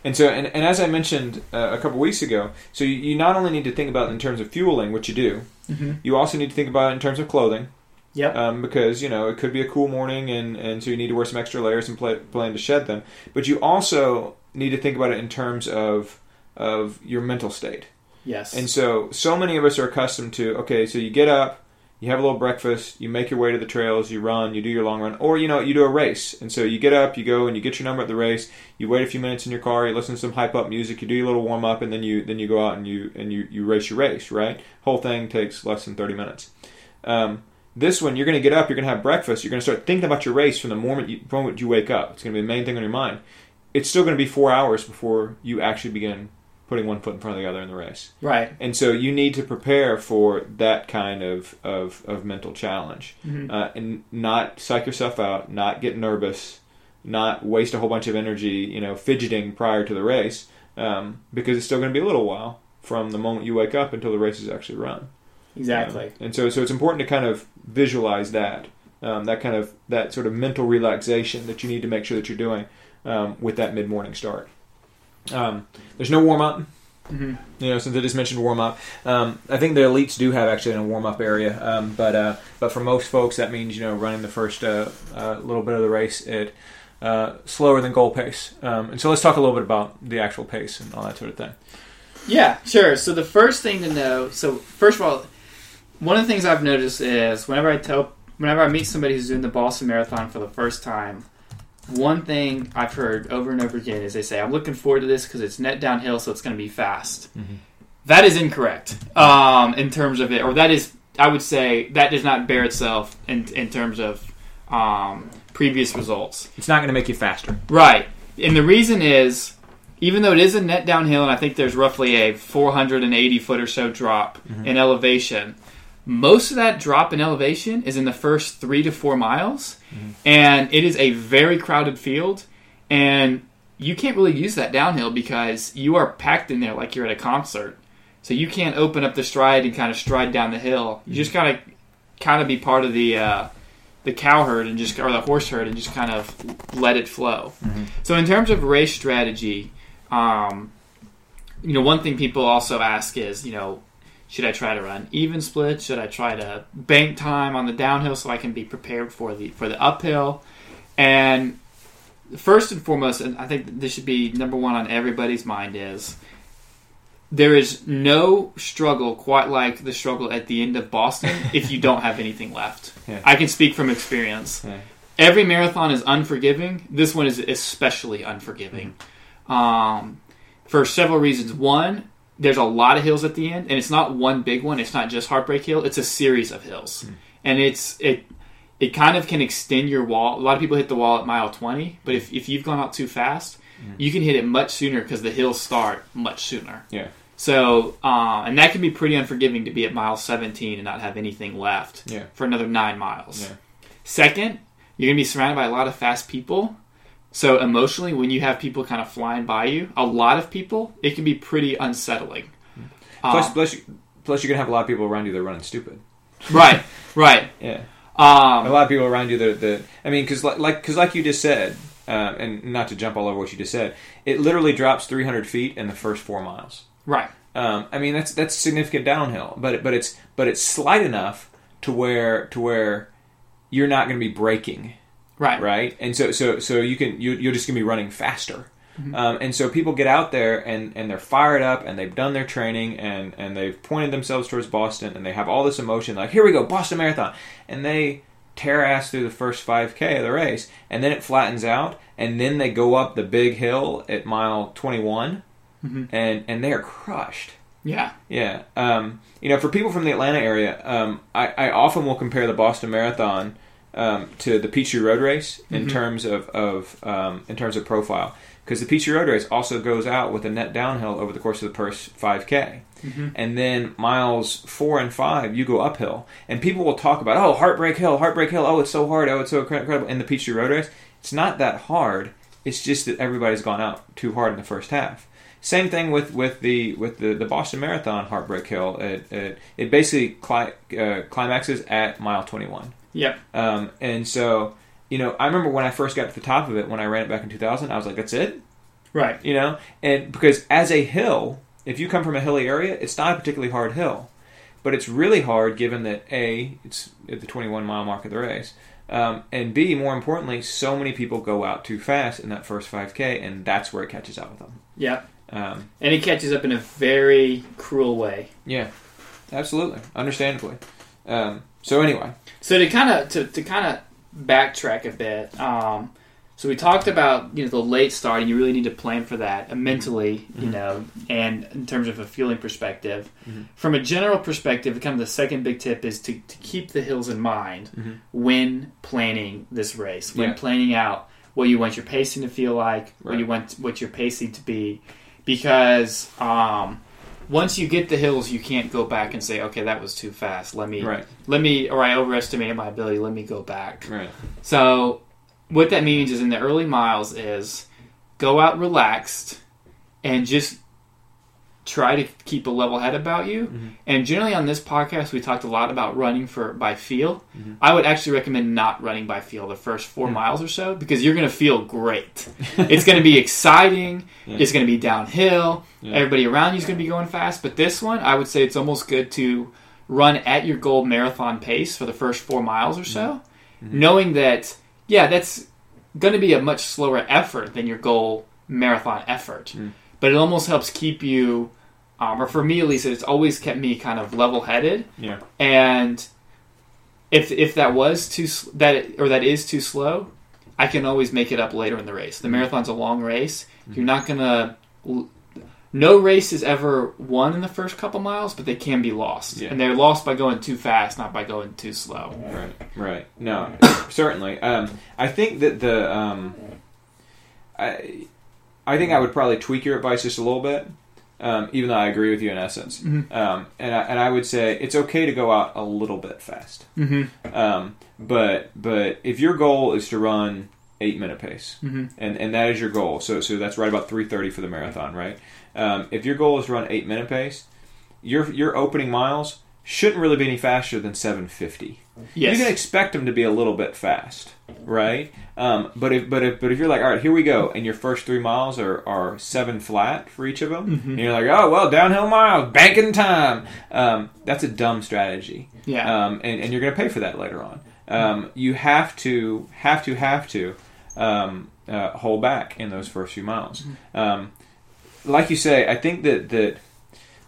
Speaker 1: And so, and, and as I mentioned uh, a couple weeks ago, so you, you not only need to think about it in terms of fueling, which you do,
Speaker 2: Mhm.
Speaker 1: you also need to think about it in terms of clothing,
Speaker 2: Yep.
Speaker 1: um, because you know it could be a cool morning, and, and so you need to wear some extra layers and pla plan to shed them. But you also need to think about it in terms of of your mental state.
Speaker 2: yes.
Speaker 1: And so, so many of us are accustomed to okay, so you get up, you have a little breakfast, you make your way to the trails, you run, you do your long run, or you know, you do a race. And so you get up, you go and you get your number at the race. You wait a few minutes in your car, you listen to some hype up music, you do your little warm up, and then you then you go out and you and you you race your race. Right, whole thing takes less than thirty minutes. Um, this one, you're going to get up, you're going to have breakfast, you're going to start thinking about your race from the moment you, from moment you wake up. It's going to be the main thing on your mind. It's still going to be four hours before you actually begin putting one foot in front of the other in the race.
Speaker 2: right.
Speaker 1: And so you need to prepare for that kind of, of, of mental challenge.
Speaker 2: Mhm.
Speaker 1: Uh, and not psych yourself out, not get nervous, not waste a whole bunch of energy, you know, fidgeting prior to the race, um, because it's still going to be a little while from the moment you wake up until the race is actually run.
Speaker 2: Exactly.
Speaker 1: Um, and so, so it's important to kind of visualize that, um, that kind of that sort of mental relaxation that you need to make sure that you're doing um, with that mid morning start. Um, there's no warm up.
Speaker 2: Mhm.
Speaker 1: You know, since I just mentioned warm up, um, I think the elites do have actually a warm up area, um, but uh, but for most folks that means you know running the first uh, uh, little bit of the race at uh, slower than goal pace. Um, and so let's talk a little bit about the actual pace and all that sort of thing.
Speaker 2: Yeah, sure. So the first thing to know, so first of all, one of the things I've noticed is whenever I tell, whenever I meet somebody who's doing the Boston Marathon for the first time, one thing I've heard over and over again is they say, "I'm looking forward to this because it's net downhill, so it's going to be fast." That is incorrect um, in terms of it, or that is, I would say, that does not bear itself in in terms of um, previous results.
Speaker 1: It's not going to make you faster.
Speaker 2: Right. And the reason is, even though it is a net downhill, and I think there's roughly a 480 foot or so drop in elevation, most of that drop in elevation is in the first three to four miles. And it is a very crowded field. And you can't really use that downhill because you are packed in there like you're at a concert. So you can't open up the stride and kind of stride down the hill. You just gotta kind of be part of the uh, the cow herd and just or the horse herd and just kind of let it flow. So in terms of race strategy, um, you know, one thing people also ask is, you know, should I try to run even split? Should I try to bank time on the downhill so I can be prepared for the for the uphill? And first and foremost, and I think this should be number one on everybody's mind is there is no struggle quite like the struggle at the end of Boston if you don't have anything left.
Speaker 1: Yeah.
Speaker 2: I can speak from experience.
Speaker 1: Yeah.
Speaker 2: Every marathon is unforgiving. This one is especially unforgiving um, for several reasons. One, there's a lot of hills at the end, and it's not one big one. It's not just Heartbreak Hill. It's a series of hills, and it's it it kind of can extend your wall. A lot of people hit the wall at mile 20, but if, if you've gone out too fast, you can hit it much sooner because the hills start much sooner.
Speaker 1: Yeah.
Speaker 2: So, uh, and that can be pretty unforgiving to be at mile 17 and not have anything left
Speaker 1: Yeah.
Speaker 2: for another nine miles.
Speaker 1: Yeah.
Speaker 2: Second, you're going to be surrounded by a lot of fast people. So, emotionally, when you have people kind of flying by you, a lot of people, it can be pretty unsettling.
Speaker 1: Plus,
Speaker 2: Um,
Speaker 1: plus, you, plus, you're gonna have a lot of people around you that are running stupid.
Speaker 2: right, right.
Speaker 1: Yeah.
Speaker 2: Um,
Speaker 1: a lot of people around you that, that I mean, because like like because like you just said, uh, and not to jump all over what you just said, it literally drops 300 feet in the first four miles.
Speaker 2: right.
Speaker 1: Um, I mean, that's that's significant downhill, but it- but it's but it's slight enough to where to where you're not going to be braking,
Speaker 2: Right.
Speaker 1: right? And so so so you can you, you're just going to be running faster. Um, and so people get out there and, and they're fired up and they've done their training and, and they've pointed themselves towards Boston and they have all this emotion like here we go Boston Marathon and they tear ass through the first 5k of the race and then it flattens out and then they go up the big hill at mile 21 and and they are crushed
Speaker 2: Yeah.
Speaker 1: yeah. Um, you know, for people from the Atlanta area, um, I, I often will compare the Boston Marathon um, to the Peachtree Road Race in terms of, of um, in terms of profile, because the Peachtree Road Race also goes out with a net downhill over the course of the first 5K. And then miles four and five, you go uphill, and people will talk about, oh, Heartbreak Hill, Heartbreak Hill, oh, it's so hard, oh, it's so incredible. In the Peachtree Road Race, it's not that hard. It's just that everybody's gone out too hard in the first half. Same thing with, with the with the, the Boston Marathon Heartbreak Hill. It it, it basically cli- uh, climaxes at mile twenty one.
Speaker 2: Yep.
Speaker 1: Um, and so you know, I remember when I first got to the top of it when I ran it back in two thousand. I was like, that's it,
Speaker 2: Right.
Speaker 1: you know. And because as a hill, if you come from a hilly area, it's not a particularly hard hill, but it's really hard given that a it's at the twenty one mile mark of the race. Um, and B, more importantly, so many people go out too fast in that first 5K, and that's where it catches up with them.
Speaker 2: Yep.
Speaker 1: Um,
Speaker 2: And it catches up in a very cruel way.
Speaker 1: Yeah, absolutely, understandably. Um, so anyway,
Speaker 2: So to kind of to, to kind of backtrack a bit, um, so we talked about you know the late start, and you really need to plan for that mentally, you know, and in terms of a fueling perspective. From a general perspective, kind of the second big tip is to, to keep the hills in mind when planning this race, when
Speaker 1: Yeah.
Speaker 2: planning out what you want your pacing to feel like, what you want what your pacing to be, because um, once you get the hills, you can't go back and say, okay, that was too fast. Let me
Speaker 1: right,
Speaker 2: let me or I overestimated my ability. Let me go back.
Speaker 1: right,
Speaker 2: So what that means is in the early miles is go out relaxed and just try to keep a level head about you. Mm-hmm. And generally on this podcast we talked a lot about running for by feel. Mm-hmm. I would actually recommend not running by feel the first 4 mm-hmm. miles or so because you're going to feel great. it's going to be exciting.
Speaker 1: Yeah.
Speaker 2: It's going to be downhill.
Speaker 1: Yeah.
Speaker 2: Everybody around you is going to be going fast, but this one I would say it's almost good to run at your goal marathon pace for the first 4 miles or so knowing that yeah that's going to be a much slower effort than your goal marathon effort mm. But it almost helps keep you um, or for me at least it's always kept me kind of level headed
Speaker 1: yeah,
Speaker 2: and if if that was too that or that is too slow i can always make it up later in the race. The marathon's a long race. You're not going to no race is ever won in the first couple miles but they can be lost.
Speaker 1: Yeah.
Speaker 2: and they're lost by going too fast not by going too slow.
Speaker 1: Right, right. No, certainly. Um, I think that the um, I, I think I would probably tweak your advice just a little bit. Um, even though I agree with you in essence,
Speaker 2: Mhm.
Speaker 1: um, and I, and I would say it's okay to go out a little bit fast.
Speaker 2: mm-hmm.
Speaker 1: Um, but but if your goal is to run eight minute pace,
Speaker 2: Mhm.
Speaker 1: and and that is your goal, so so that's right about three thirty for the marathon, right? Um, if your goal is to run eight minute pace, your your opening miles shouldn't really be any faster than seven fifty.
Speaker 2: yes
Speaker 1: You can expect them to be a little bit fast, right? Um, but if but if but if you're like, all right, here we go, and your first three miles are, are seven flat for each of them, and you're like, oh well, downhill miles, banking time. Um, that's a dumb strategy
Speaker 2: yeah
Speaker 1: um, and, and you're going to pay for that later on. Um, you have to, have to, have to um, uh, hold back in those first few miles. Um, like you say, I think that that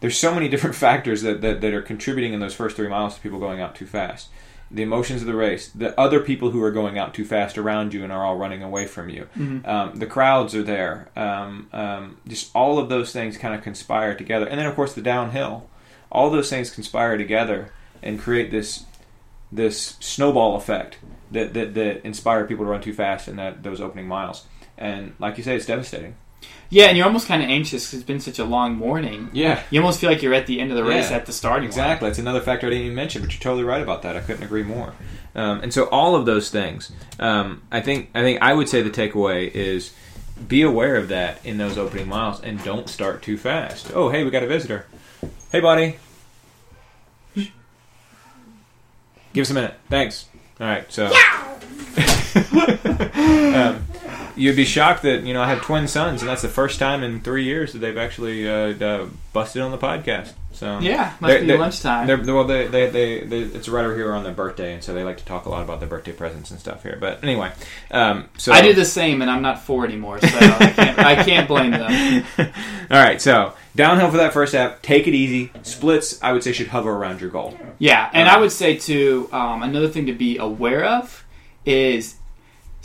Speaker 1: there's so many different factors that, that, that are contributing in those first three miles to people going out too fast. The emotions of the race, the other people who are going out too fast around you and are all running away from you, um, the crowds are there. Um, um, just all of those things kind of conspire together, and then of course the downhill. All those things conspire together and create this this snowball effect that, that, that inspire people to run too fast in that those opening miles. And like you say, it's devastating.
Speaker 2: Yeah, and you're almost kind of anxious because it's been such a long morning.
Speaker 1: Yeah.
Speaker 2: You almost feel like you're at the end of the race
Speaker 1: Yeah,
Speaker 2: at the starting line.
Speaker 1: Exactly. It's another factor I didn't even mention, but you're totally right about that. I couldn't agree more. Um, and so all of those things, um, I think, I think I would say the takeaway is be aware of that in those opening miles and don't start too fast. Oh, hey, we got a visitor. Hey, buddy. Give us a minute. Thanks. All right. So. um, you'd be shocked that you know I have twin sons, and that's the first time in three years that they've actually uh, uh, busted on the podcast. So
Speaker 2: Yeah, must
Speaker 1: They're-
Speaker 2: be
Speaker 1: they're-
Speaker 2: lunchtime.
Speaker 1: they're, well, they, they, they, they, it's right over here on their birthday, and so they like to talk a lot about their birthday presents and stuff here. But anyway, um, so
Speaker 2: I do the same, and I'm not four anymore, so I can't, I can't blame them.
Speaker 1: All right, so downhill for that first half. Take it easy. Splits, I would say, should hover around your goal.
Speaker 2: Yeah, and I would say too, um, another thing to be aware of is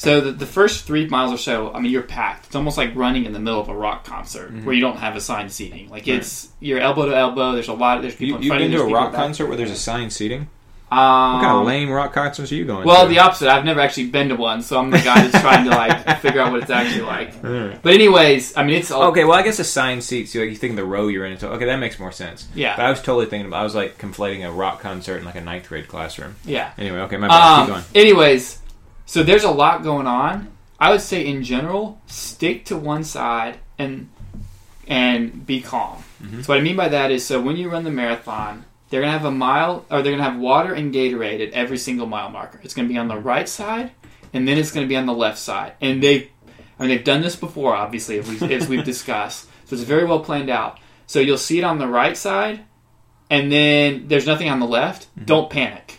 Speaker 2: so the, the first three miles or so. I mean, you're packed. It's almost like running in the middle of a rock concert
Speaker 1: Mm-hmm.
Speaker 2: where you don't have assigned seating. Like it's you're elbow to elbow. There's a lot. There's
Speaker 1: You,
Speaker 2: people in
Speaker 1: you've
Speaker 2: front
Speaker 1: been
Speaker 2: of
Speaker 1: to a
Speaker 2: there's
Speaker 1: rock concert where there's assigned seating?
Speaker 2: Um,
Speaker 1: What kind of lame rock concerts are you going to?
Speaker 2: Well,
Speaker 1: to?
Speaker 2: the opposite. I've never actually been to one, so I'm the guy that's trying to like figure out what it's actually like. But anyways, I mean, it's all,
Speaker 1: Okay, well, I guess assigned seats. You, like, you think the row you're in. So, okay, that makes more sense.
Speaker 2: Yeah.
Speaker 1: But I was totally thinking about. I was like conflating a rock concert in like a ninth grade classroom.
Speaker 2: yeah.
Speaker 1: Anyway, okay, my bad. Keep
Speaker 2: Um,
Speaker 1: going.
Speaker 2: anyways, so there's a lot going on. I would say in general, stick to one side and and be calm.
Speaker 1: Mm-hmm.
Speaker 2: So what I mean by that is, so when you run the marathon, they're gonna have a mile, or they're gonna have water and Gatorade at every single mile marker. It's gonna be on the right side, and then it's gonna be on the left side. And they, I mean, they've done this before, obviously, as we've, as we've discussed. So it's very well planned out. So you'll see it on the right side, and then there's nothing on the left.
Speaker 1: Mm-hmm.
Speaker 2: Don't panic.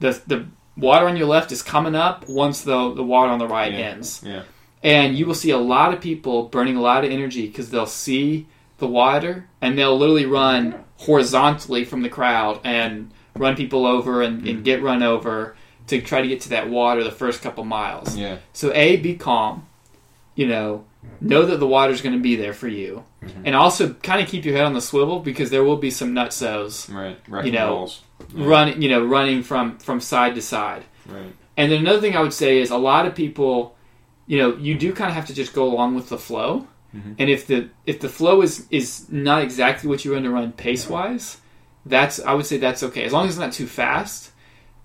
Speaker 2: The the water on your left is coming up once the the water on the right
Speaker 1: Yeah.
Speaker 2: ends,
Speaker 1: Yeah.
Speaker 2: and you will see a lot of people burning a lot of energy because they'll see the water and they'll literally run horizontally from the crowd and run people over and,
Speaker 1: Mm-hmm.
Speaker 2: and get run over to try to get to that water the first couple miles.
Speaker 1: Yeah.
Speaker 2: So a be calm, you know, know that the water's going to be there for you,
Speaker 1: Mm-hmm.
Speaker 2: and also kind of keep your head on the swivel because there will be some nutsos
Speaker 1: Right.
Speaker 2: You know,
Speaker 1: balls. Yeah.
Speaker 2: running, you know, running from from side to side.
Speaker 1: Right.
Speaker 2: And then another thing I would say is a lot of people, you know, you do kind of have to just go along with the flow.
Speaker 1: Mm-hmm.
Speaker 2: And if the if the flow is is not exactly what you want to run pace wise, that's I would say that's okay as long as it's not too fast.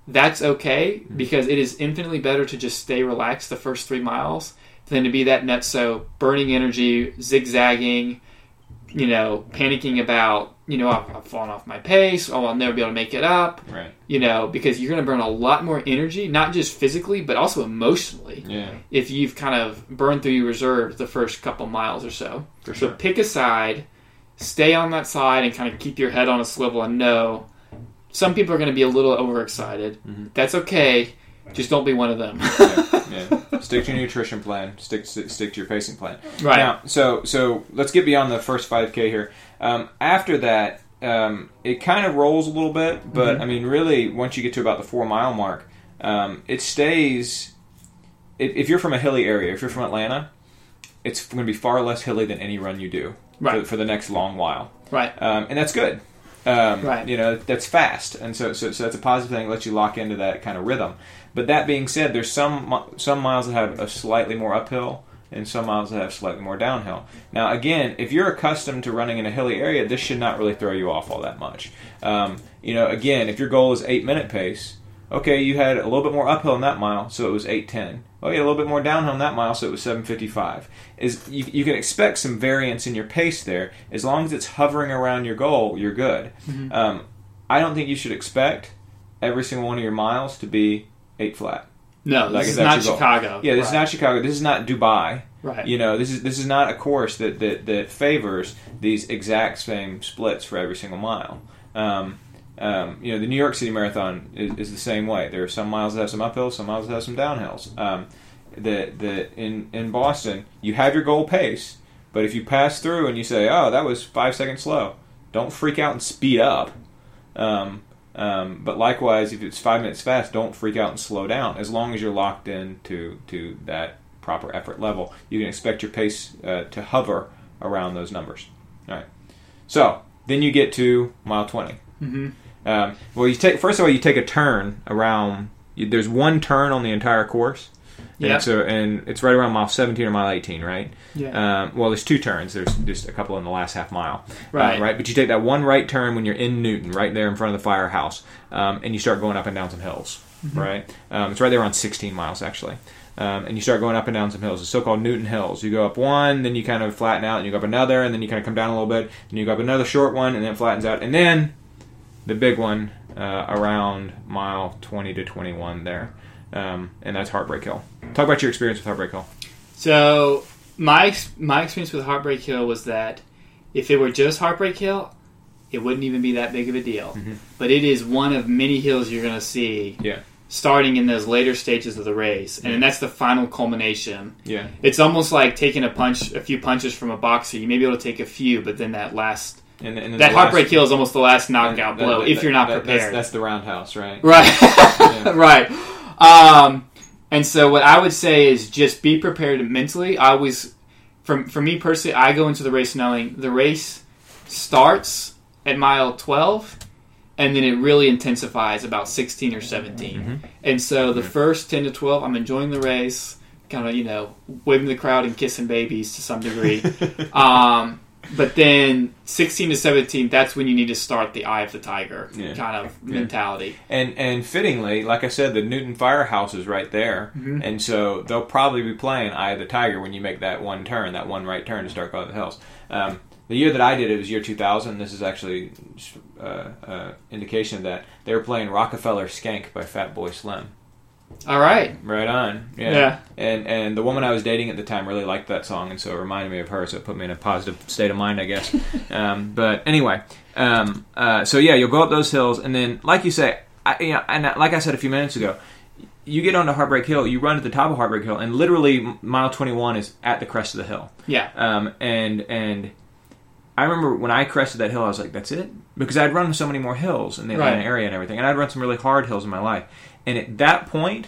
Speaker 2: That's okay
Speaker 1: Mm-hmm.
Speaker 2: because it is infinitely better to just stay relaxed the first three miles than to be that nutso burning energy, zigzagging, you know, panicking about you know I've, I've fallen off my pace. Oh, I'll never be able to make it up
Speaker 1: Right.
Speaker 2: you know, because you're going to burn a lot more energy, not just physically, but also emotionally,
Speaker 1: Yeah.
Speaker 2: if you've kind of burned through your reserves the first couple miles or so.
Speaker 1: For
Speaker 2: So
Speaker 1: sure.
Speaker 2: pick a side, stay on that side, and kind of keep your head on a swivel and know some people are going to be a little overexcited.
Speaker 1: Mm-hmm.
Speaker 2: That's okay. Just don't be one of them.
Speaker 1: yeah. yeah. Stick to your nutrition plan. Stick, stick stick to your pacing plan.
Speaker 2: right.
Speaker 1: Now, so so let's get beyond the first 5K here. Um, after that, um, it kind of rolls a little bit, but I mean, really, once you get to about the four mile mark, um, it stays. If, if you're from a hilly area, if you're from Atlanta, it's going to be far less hilly than any run you do
Speaker 2: Right.
Speaker 1: for, for the next long while,
Speaker 2: right.
Speaker 1: um, and that's good. Um,
Speaker 2: Right.
Speaker 1: You know, that's fast, and so, so so that's a positive thing. It lets you lock into that kind of rhythm. But that being said, there's some some miles that have a slightly more uphill, and some miles that have slightly more downhill. Now, again, if you're accustomed to running in a hilly area, this should not really throw you off all that much. Um, you know, again, if your goal is eight minute pace, okay, you had a little bit more uphill in that mile, so it was eight ten. Oh, you had a little bit more downhill in that mile, so it was seven fifty five. Is you, you can expect some variance in your pace there as long as it's hovering around your goal. You're good. Um, I don't think you should expect every single one of your miles to be eight flat.
Speaker 2: No,
Speaker 1: Like,
Speaker 2: this is not
Speaker 1: your goal.
Speaker 2: Chicago.
Speaker 1: Yeah, this
Speaker 2: right.
Speaker 1: is not Chicago. This is not Dubai.
Speaker 2: Right.
Speaker 1: You know, this is this is not a course that that, that favors these exact same splits for every single mile. Um, um, you know, the New York City Marathon is, is the same way. There are some miles that have some uphills, some miles that have some downhills. Um, the the in in Boston, you have your goal pace, but if you pass through and you say, "Oh, that was five seconds slow," don't freak out and speed up. Um, um, but likewise, if it's five minutes fast, don't freak out and slow down. As long as you're locked in to, to that proper effort level, you can expect your pace uh, to hover around those numbers. All right. So then you get to mile 20.
Speaker 2: Mhm.
Speaker 1: Um, well, you take first of all you take a turn around. You, there's one turn on the entire course, And
Speaker 2: Yep.
Speaker 1: so and it's right around mile 17 or mile 18, right?
Speaker 2: Yeah.
Speaker 1: Um, well, there's two turns. There's just a couple in the last half mile. Uh,
Speaker 2: Right.
Speaker 1: right. But you take that one right turn when you're in Newton, right there in front of the firehouse, um, and you start going up and down some hills.
Speaker 2: Mm-hmm.
Speaker 1: Right. Um, it's right there on 16 miles actually. Um, and you start going up and down some hills, the so-called Newton Hills. You go up one, then you kind of flatten out, and you go up another, and then you kind of come down a little bit, and you go up another short one, and then it flattens out, and then the big one uh, around mile 20 to 21 there, um, and that's Heartbreak Hill. Talk about your experience with Heartbreak Hill.
Speaker 2: So my my experience with Heartbreak Hill was that if it were just Heartbreak Hill, it wouldn't even be that big of a deal. But it is one of many hills you're going to see
Speaker 1: Yeah.
Speaker 2: starting in those later stages of the race, and that's the final culmination.
Speaker 1: Yeah.
Speaker 2: It's almost like taking a punch, a few punches from a boxer. You may be able to take a few, but then that last
Speaker 1: And, and
Speaker 2: that Heartbreak
Speaker 1: last-
Speaker 2: Hill is almost the last knockout
Speaker 1: that-
Speaker 2: blow
Speaker 1: that-
Speaker 2: if you're not
Speaker 1: that- that's-
Speaker 2: prepared.
Speaker 1: That's, the roundhouse, right?
Speaker 2: Right. right. Um, and so what I would say is just be prepared mentally. I always, for, for me personally, I go into the race knowing the race starts at mile 12 and then it really intensifies about 16 or 17. And so the first 10 to 12, I'm enjoying the race, kind of, you know, waving the crowd and kissing babies to some degree. um, but then 16 to 17, that's when you need to start the eye of the tiger
Speaker 1: Yeah.
Speaker 2: kind of
Speaker 1: Yeah.
Speaker 2: mentality.
Speaker 1: And and fittingly, like I said, the Newton Firehouse is right there,
Speaker 2: Mm-hmm.
Speaker 1: and so they'll probably be playing Eye of the Tiger when you make that one turn, that one right turn to start going to the hills. Um, the year that I did it was year 2000. This is actually uh, uh, indication that they were playing Rockefeller Skank by Fatboy Slim.
Speaker 2: All right.
Speaker 1: Right on. Yeah.
Speaker 2: Yeah.
Speaker 1: And and the woman I was dating at the time really liked that song, and so it reminded me of her. So it put me in a positive state of mind, I guess. um, but anyway, um, uh, so yeah, you'll go up those hills, and then, like you say, I, you know, and like I said a few minutes ago, you get onto Heartbreak Hill, you run to the top of Heartbreak Hill, and literally mile twenty one is at the crest of the hill.
Speaker 2: Yeah.
Speaker 1: Um, and and I remember when I crested that hill, I was like, "That's it," because I'd run so many more hills in the Atlanta
Speaker 2: Right.
Speaker 1: area and everything, and I'd run some really hard hills in my life. And at that point,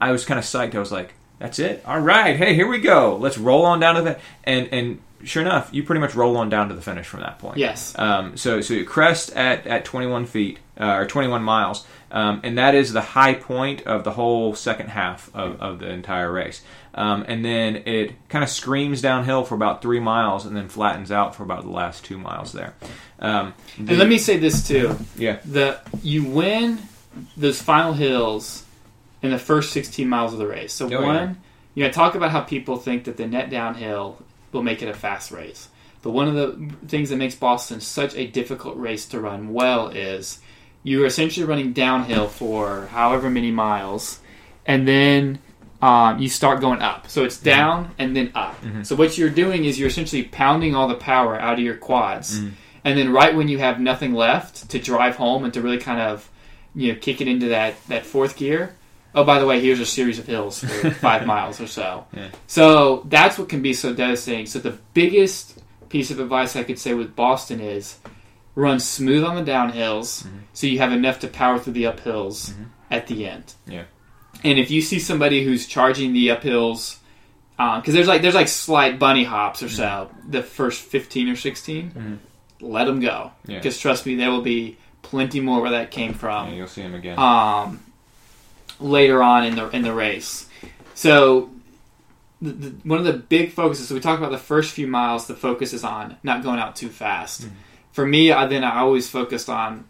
Speaker 1: I was kind of psyched. I was like, "That's it. All right, hey, here we go. Let's roll on down to the." And and sure enough, you pretty much roll on down to the finish from that point.
Speaker 2: Yes.
Speaker 1: Um, so so you crest at, at 21 feet uh, or 21 miles, um, and that is the high point of the whole second half of, of the entire race. Um, and then it kind of screams downhill for about three miles, and then flattens out for about the last two miles there. Um, the-
Speaker 2: And let me say this too:
Speaker 1: yeah,
Speaker 2: the you win those final hills in the first 16 miles of the race. So
Speaker 1: Oh,
Speaker 2: one,
Speaker 1: yeah.
Speaker 2: you know, talk about how people think that the net downhill will make it a fast race. But one of the things that makes Boston such a difficult race to run well is you're essentially running downhill for however many miles, and then um, you start going up. So it's mm-hmm. down and then up. Mm-hmm. So what you're doing is you're essentially pounding all the power out of your quads, mm-hmm. and then right when you have nothing left to drive home and to really kind of you know kick it into that that fourth gear. Oh, by the way, here's a series of hills for five miles or so.
Speaker 1: Yeah.
Speaker 2: So that's what can be so devastating. So the biggest piece of advice I could say with Boston is run smooth on the downhills mm-hmm. so you have enough to power through the uphills mm-hmm. at the end.
Speaker 1: Yeah.
Speaker 2: And if you see somebody who's charging the uphills, uh, because there's like there's like slight bunny hops or mm-hmm. so the first 15 or 16, let them go.
Speaker 1: Yeah.
Speaker 2: Because trust me, there will be plenty more where that came from
Speaker 1: yeah, you'll see him again.
Speaker 2: um, later on in the in the race. So the, the, one of the big focuses. So we talk about the first few miles. The focus is on not going out too fast.
Speaker 1: Mm-hmm.
Speaker 2: For me, I then I always focused on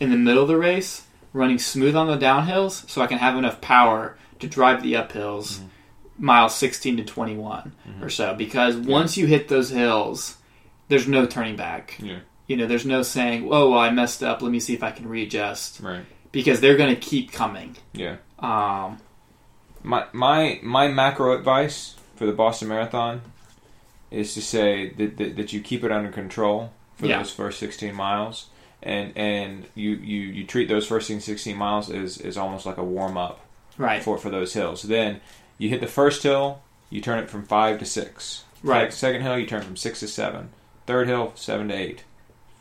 Speaker 2: in the middle of the race, running smooth on the downhills, so I can have enough power to drive the uphills,
Speaker 1: Mm-hmm.
Speaker 2: miles sixteen to twenty one or so. Because once you hit those hills, there's no turning back.
Speaker 1: yeah,
Speaker 2: You know, there's no saying, "Oh, well, I messed up. Let me see if I can readjust."
Speaker 1: right.
Speaker 2: Because they're going to keep coming.
Speaker 1: Yeah.
Speaker 2: Um,
Speaker 1: My my my macro advice for the Boston Marathon is to say that, that, that you keep it under control for
Speaker 2: Yeah.
Speaker 1: those first 16 miles, and and you, you, you treat those first 16 miles as, as almost like a warm up
Speaker 2: right.
Speaker 1: for for those hills. Then you hit the first hill, you turn it from five to six.
Speaker 2: Right.
Speaker 1: Second hill, you turn from six to seven. Third hill, seven to eight.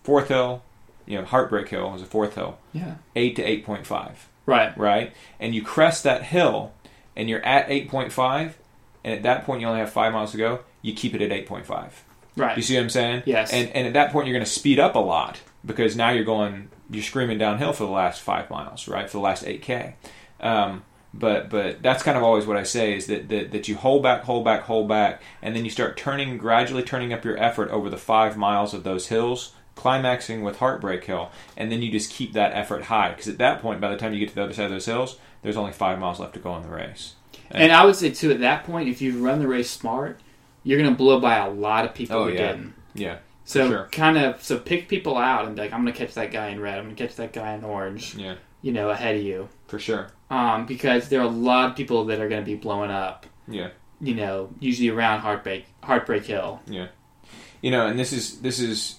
Speaker 1: Fourth hill, you know, Heartbreak Hill is a fourth hill,
Speaker 2: Yeah.
Speaker 1: eight to eight point five
Speaker 2: Right.
Speaker 1: right? And you crest that hill, and you're at 8.5, and at that point you only have five miles to go. You keep it at 8.5.
Speaker 2: Right.
Speaker 1: You see what I'm saying?
Speaker 2: Yes.
Speaker 1: And and at that point you're going to speed up a lot because now you're going, you're screaming downhill for the last five miles, right? For the last 8k. Um, but but that's kind of always what I say is that, that that you hold back, hold back, hold back, and then you start turning gradually turning up your effort over the five miles of those hills, climaxing with Heartbreak Hill, and then you just keep that effort high because at that point, by the time you get to the other side of those hills, there's only five miles left to go in the race.
Speaker 2: And I would say too, at that point, if you run the race smart, you're going to blow by a lot of people
Speaker 1: Oh,
Speaker 2: who
Speaker 1: yeah.
Speaker 2: didn't.
Speaker 1: Yeah,
Speaker 2: So
Speaker 1: sure.
Speaker 2: kind of so pick people out and be like, I'm going to catch that guy in red. I'm going to catch that guy in orange.
Speaker 1: yeah,
Speaker 2: You know, ahead of you,
Speaker 1: for sure.
Speaker 2: um, because there are a lot of people that are going to be blowing up.
Speaker 1: Yeah.
Speaker 2: You know, usually around Heartbreak Heartbreak Hill. Yeah.
Speaker 1: You know, and this is this is,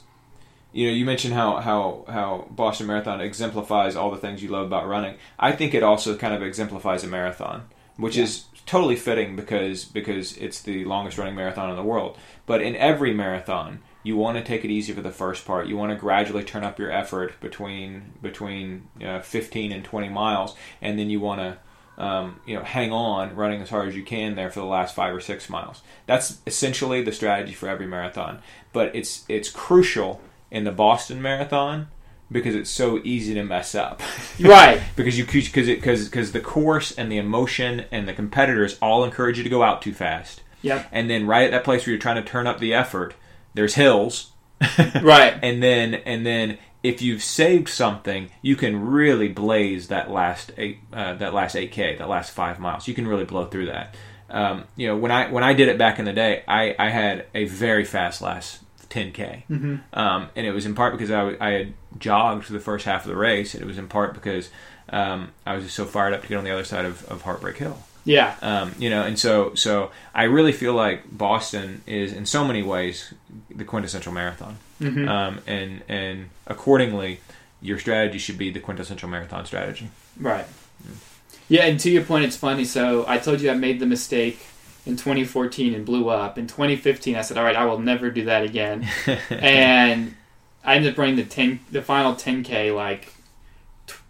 Speaker 1: you know, you mentioned how how how Boston Marathon exemplifies all the things you love about running. I think it also kind of exemplifies a marathon, which
Speaker 2: Yeah.
Speaker 1: is totally fitting because because it's the longest running marathon in the world. But in every marathon, you want to take it easy for the first part. You want to gradually turn up your effort between between uh, 15 and 20 miles, and then you want to um, you know, hang on running as hard as you can there for the last five or six miles. That's essentially the strategy for every marathon. But it's it's crucial in the Boston Marathon because it's so easy to mess up.
Speaker 2: Right.
Speaker 1: because you because it because because the course and the emotion and the competitors all encourage you to go out too fast.
Speaker 2: Yep.
Speaker 1: And then right at that place where you're trying to turn up the effort, there's hills.
Speaker 2: Right.
Speaker 1: and then and then if you've saved something, you can really blaze that last eight uh, that last eight k, that last five miles. You can really blow through that. Um, you know, when I when I did it back in the day, I, I had a very fast last ten k,
Speaker 2: Mm-hmm.
Speaker 1: um, and it was in part because I, w- I had jogged for the first half of the race, and it was in part because um, I was just so fired up to get on the other side of, of Heartbreak Hill.
Speaker 2: Yeah.
Speaker 1: Um, you know, and so so I really feel like Boston is in so many ways the quintessential marathon,
Speaker 2: Mhm.
Speaker 1: um, and and accordingly, your strategy should be the quintessential marathon strategy.
Speaker 2: Right. Yeah, and to your point, it's funny. So I told you I made the mistake in 2014 and blew up. In 2015, I said, "All right, I will never do that again." and I ended up running the 10, the final 10k like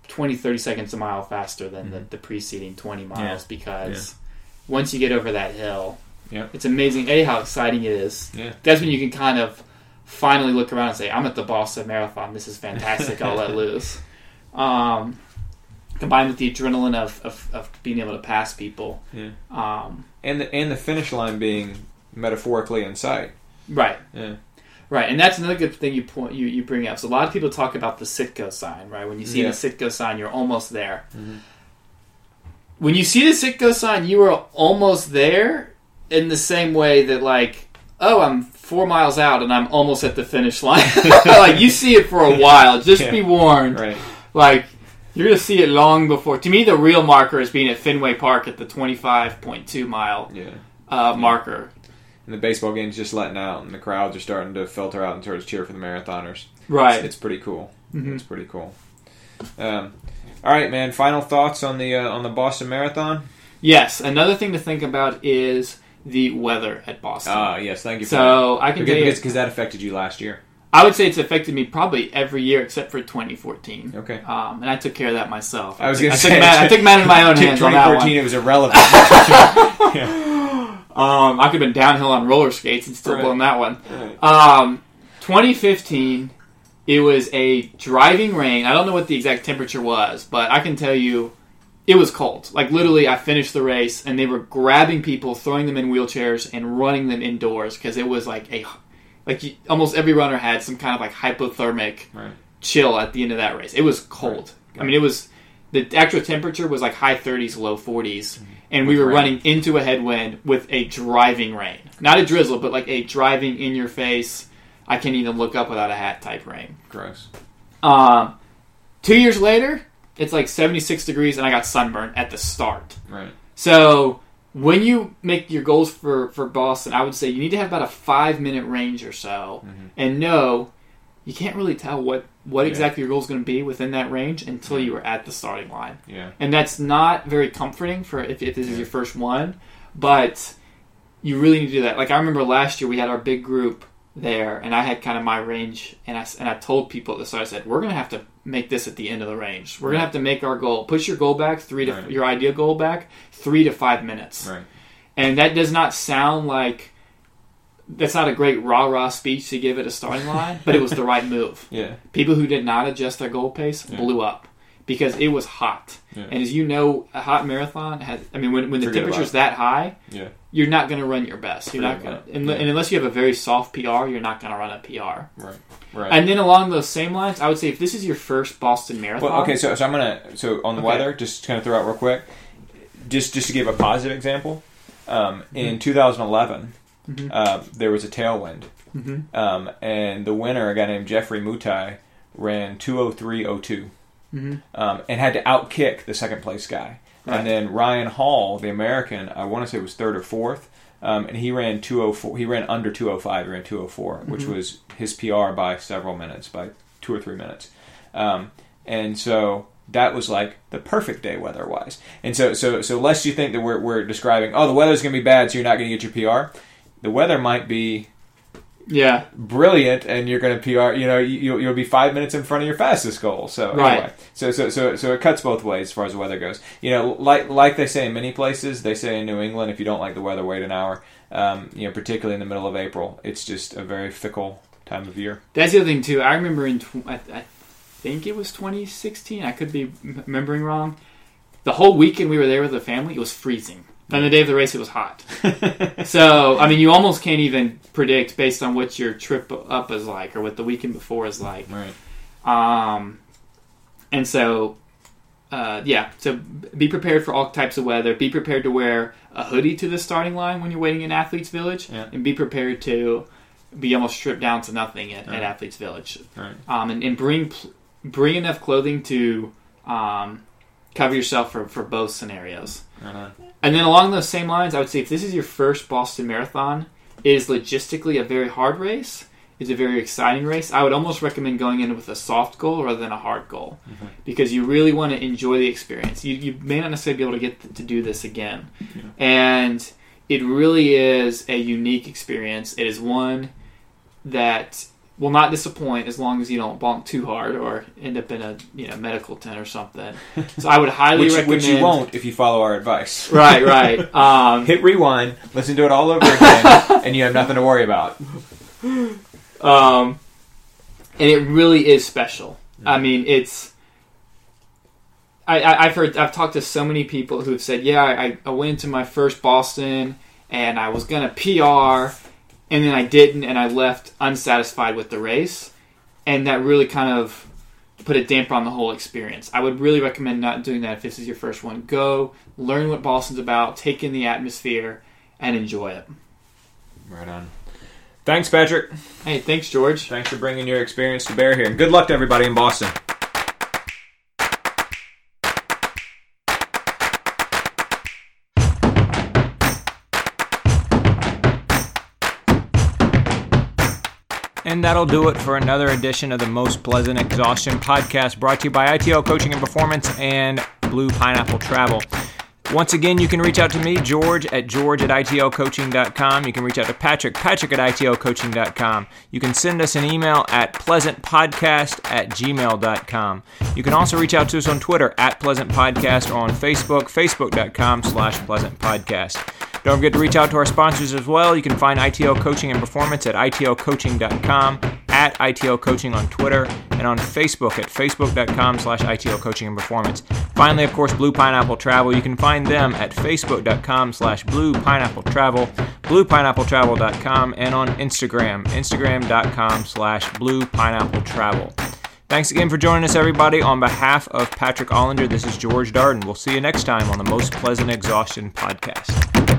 Speaker 2: 20, 30 seconds a mile faster than the, the preceding 20 miles because once you get over that hill,
Speaker 1: Yeah.
Speaker 2: it's amazing. A how exciting it is.
Speaker 1: Yeah.
Speaker 2: That's when you can kind of finally look around and say, "I'm at the Boston Marathon. This is fantastic. I'll let loose." Um, combined with the adrenaline of, of, of being able to pass people.
Speaker 1: Yeah.
Speaker 2: Um,
Speaker 1: And the and the finish line being metaphorically in sight.
Speaker 2: right.
Speaker 1: Yeah.
Speaker 2: Right, and that's another good thing you point you, you bring up. So a lot of people talk about the Citgo sign, right? When you see
Speaker 1: Yeah.
Speaker 2: the Citgo sign, you're almost there.
Speaker 1: Mhm.
Speaker 2: When you see the Citgo sign, you are almost there in the same way that like, oh, I'm four miles out and I'm almost at the finish line. like you see it for a while. Just
Speaker 1: Yeah.
Speaker 2: be warned.
Speaker 1: Right.
Speaker 2: Like you're gonna see it long before. To me, the real marker is being at Fenway Park at the 25.2 mile
Speaker 1: Yeah.
Speaker 2: uh, marker.
Speaker 1: And the baseball game's just letting out, and the crowds are starting to filter out and of cheer for the marathoners.
Speaker 2: Right.
Speaker 1: It's pretty cool.
Speaker 2: Mhm.
Speaker 1: It's pretty cool. Um, all right, man. Final thoughts on the uh, on the Boston Marathon?
Speaker 2: Yes, another thing to think about is the weather at Boston.
Speaker 1: Ah, yes. Thank you. For
Speaker 2: so I can
Speaker 1: because,
Speaker 2: tell you,
Speaker 1: because that affected you last year.
Speaker 2: I would say it's affected me probably every year except for 2014.
Speaker 1: Okay.
Speaker 2: Um, and I took care of that myself.
Speaker 1: I was gonna
Speaker 2: I
Speaker 1: say
Speaker 2: took, ma- I took man in my own hands on that
Speaker 1: 2014,
Speaker 2: one.
Speaker 1: it was irrelevant.
Speaker 2: Um, I could have been downhill on roller skates and still
Speaker 1: Right.
Speaker 2: blown that one.
Speaker 1: Right.
Speaker 2: Um, 2015, it was a driving rain. I don't know what the exact temperature was, but I can tell you it was cold. Like literally, I finished the race and they were grabbing people, throwing them in wheelchairs, and running them indoors because it was like a like you, almost every runner had some kind of like hypothermic
Speaker 1: Right.
Speaker 2: chill at the end of that race. It was cold. I mean, it was the actual temperature was like high 30s, low 40s, and we were
Speaker 1: rain.
Speaker 2: running into a headwind with a driving rain, not a drizzle, but like a driving in your face. I can't even look up without a hat type rain.
Speaker 1: Gross.
Speaker 2: Um, two years later, it's like 76 degrees, and I got sunburned at the start.
Speaker 1: Right.
Speaker 2: So when you make your goals for for Boston, I would say you need to have about a five minute range or so,
Speaker 1: Mhm.
Speaker 2: and know you can't really tell what what
Speaker 1: Yeah.
Speaker 2: exactly your goal is going to be within that range until you are at the starting line,
Speaker 1: Yeah.
Speaker 2: and that's not very comforting for if, if this is your first one, but you really need to do that. Like I remember last year we had our big group there, and I had kind of my range, and I and I told people at the start, I said we're going to have to make this at the end of the range. We're going to have to make our goal, push your goal back three to
Speaker 1: Right.
Speaker 2: your ideal goal back three to five minutes.
Speaker 1: Right.
Speaker 2: And that does not sound like that's not a great rah rah speech to give at a starting line, but it was the right move.
Speaker 1: Yeah.
Speaker 2: People who did not adjust their goal pace
Speaker 1: Yeah.
Speaker 2: blew up. because it was hot.
Speaker 1: Yeah.
Speaker 2: And as you know, a hot marathon has. I mean, when, when the
Speaker 1: Forget
Speaker 2: temperature's that high,
Speaker 1: Yeah.
Speaker 2: you're not going to run your best. You're not going to, and,
Speaker 1: Yeah.
Speaker 2: unless you have a very soft PR, you're not going to run a PR.
Speaker 1: Right. Right.
Speaker 2: And then along those same lines, I would say if this is your first Boston Marathon,
Speaker 1: Well, okay, so, so I'm gonna so on the
Speaker 2: Okay.
Speaker 1: weather, just kind of throw out real quick, just just to give a positive example. Um,
Speaker 2: Mm-hmm.
Speaker 1: In 2011,
Speaker 2: Mhm.
Speaker 1: uh, there was a tailwind,
Speaker 2: Mhm.
Speaker 1: um, and the winner, a guy named Geoffrey Mutai, ran 203.02,
Speaker 2: Mhm.
Speaker 1: um, and had to outkick the second place guy.
Speaker 2: Right.
Speaker 1: And then Ryan Hall, the American, I want to say was third or fourth, um, and he ran 204. He ran under 205. He ran 204, which
Speaker 2: Mm-hmm.
Speaker 1: was his PR by several minutes, by two or three minutes. Um, and so that was like the perfect day weather wise. And so, so, so lest you think that we're, we're describing, oh, the weather's going to be bad, so you're not going to get your PR. The weather might be
Speaker 2: yeah,
Speaker 1: brilliant, and you're going to PR. You know, you, you'll, be five minutes in front of your fastest goal. So
Speaker 2: Right.
Speaker 1: anyway, so so so so it cuts both ways as far as the weather goes. You know, like like they say in many places, they say in New England, if you don't like the weather, wait an hour. Um, you know, particularly in the middle of April, it's just a very fickle time of year.
Speaker 2: that's the other thing too. I remember in tw- I, I think it was 2016. I could be m- remembering wrong. The whole weekend we were there with the family, it was freezing. And the day of the race, it was hot. so, I mean, you almost can't even predict based on what your trip up is like or what the weekend before is like.
Speaker 1: Right.
Speaker 2: Um, and so, uh, yeah, so be prepared for all types of weather. Be prepared to wear a hoodie to the starting line when you're waiting in Athletes Village,
Speaker 1: Yeah.
Speaker 2: and be prepared to be almost stripped down to nothing at,
Speaker 1: Right.
Speaker 2: at Athletes Village.
Speaker 1: Right.
Speaker 2: Um, and, and bring bring enough clothing to um, cover yourself for, for both scenarios.
Speaker 1: Right on.
Speaker 2: And then along those same lines, I would say if this is your first Boston Marathon, it is logistically a very hard race. It's a very exciting race. I would almost recommend going in with a soft goal rather than a hard goal mm-hmm. because you really want to enjoy the experience. You, you may not necessarily be able to get to do this again. And it really is a unique experience. It is one that will not disappoint as long as you don't bonk too hard or end up in a you know medical tent or something. So I would highly
Speaker 1: Which,
Speaker 2: recommend.
Speaker 1: which you won't if you follow our advice.
Speaker 2: Right, right. Um,
Speaker 1: Hit rewind, listen to it all over again, and you have nothing to worry about.
Speaker 2: Um, and it really is special. I mean, it's. I, I, I've heard, I've talked to so many people who've said, "Yeah, I, I went into my first Boston and I was gonna PR, and then I didn't, and I left unsatisfied with the race, and that really kind of put a damper on the whole experience." I would really recommend not doing that if this is your first one. Go learn what Boston's about, take in the atmosphere, and enjoy it.
Speaker 1: Right on. Thanks, Patrick.
Speaker 2: Hey, thanks, George.
Speaker 1: Thanks for bringing your experience to bear here. And good luck to everybody in Boston. And that'll do it for another edition of the Most Pleasant Exhaustion podcast brought to you by ITL Coaching and Performance and Blue Pineapple Travel. Once again, you can reach out to me, George, at george at itlcoaching.com. You can reach out to Patrick, patrick at itlcoaching.com. You can send us an email at pleasantpodcast at gmail.com. You can also reach out to us on Twitter at Pleasant Podcast or on Facebook, facebook.com slash Pleasant Podcast. Don't forget to reach out to our sponsors as well. You can find ITL Coaching and Performance at itlcoaching.com, at ITL Coaching on Twitter, and on Facebook at facebook.com slash ITL Coaching and Performance. Finally, of course, Blue Pineapple Travel. You can find them at facebook.com slash Blue Pineapple Travel, bluepineappletravel.com, and on Instagram, instagram.com slash Blue Pineapple Travel. Thanks again for joining us, everybody. On behalf of Patrick Ollinger, this is George Darden. We'll see you next time on the Most Pleasant Exhaustion podcast.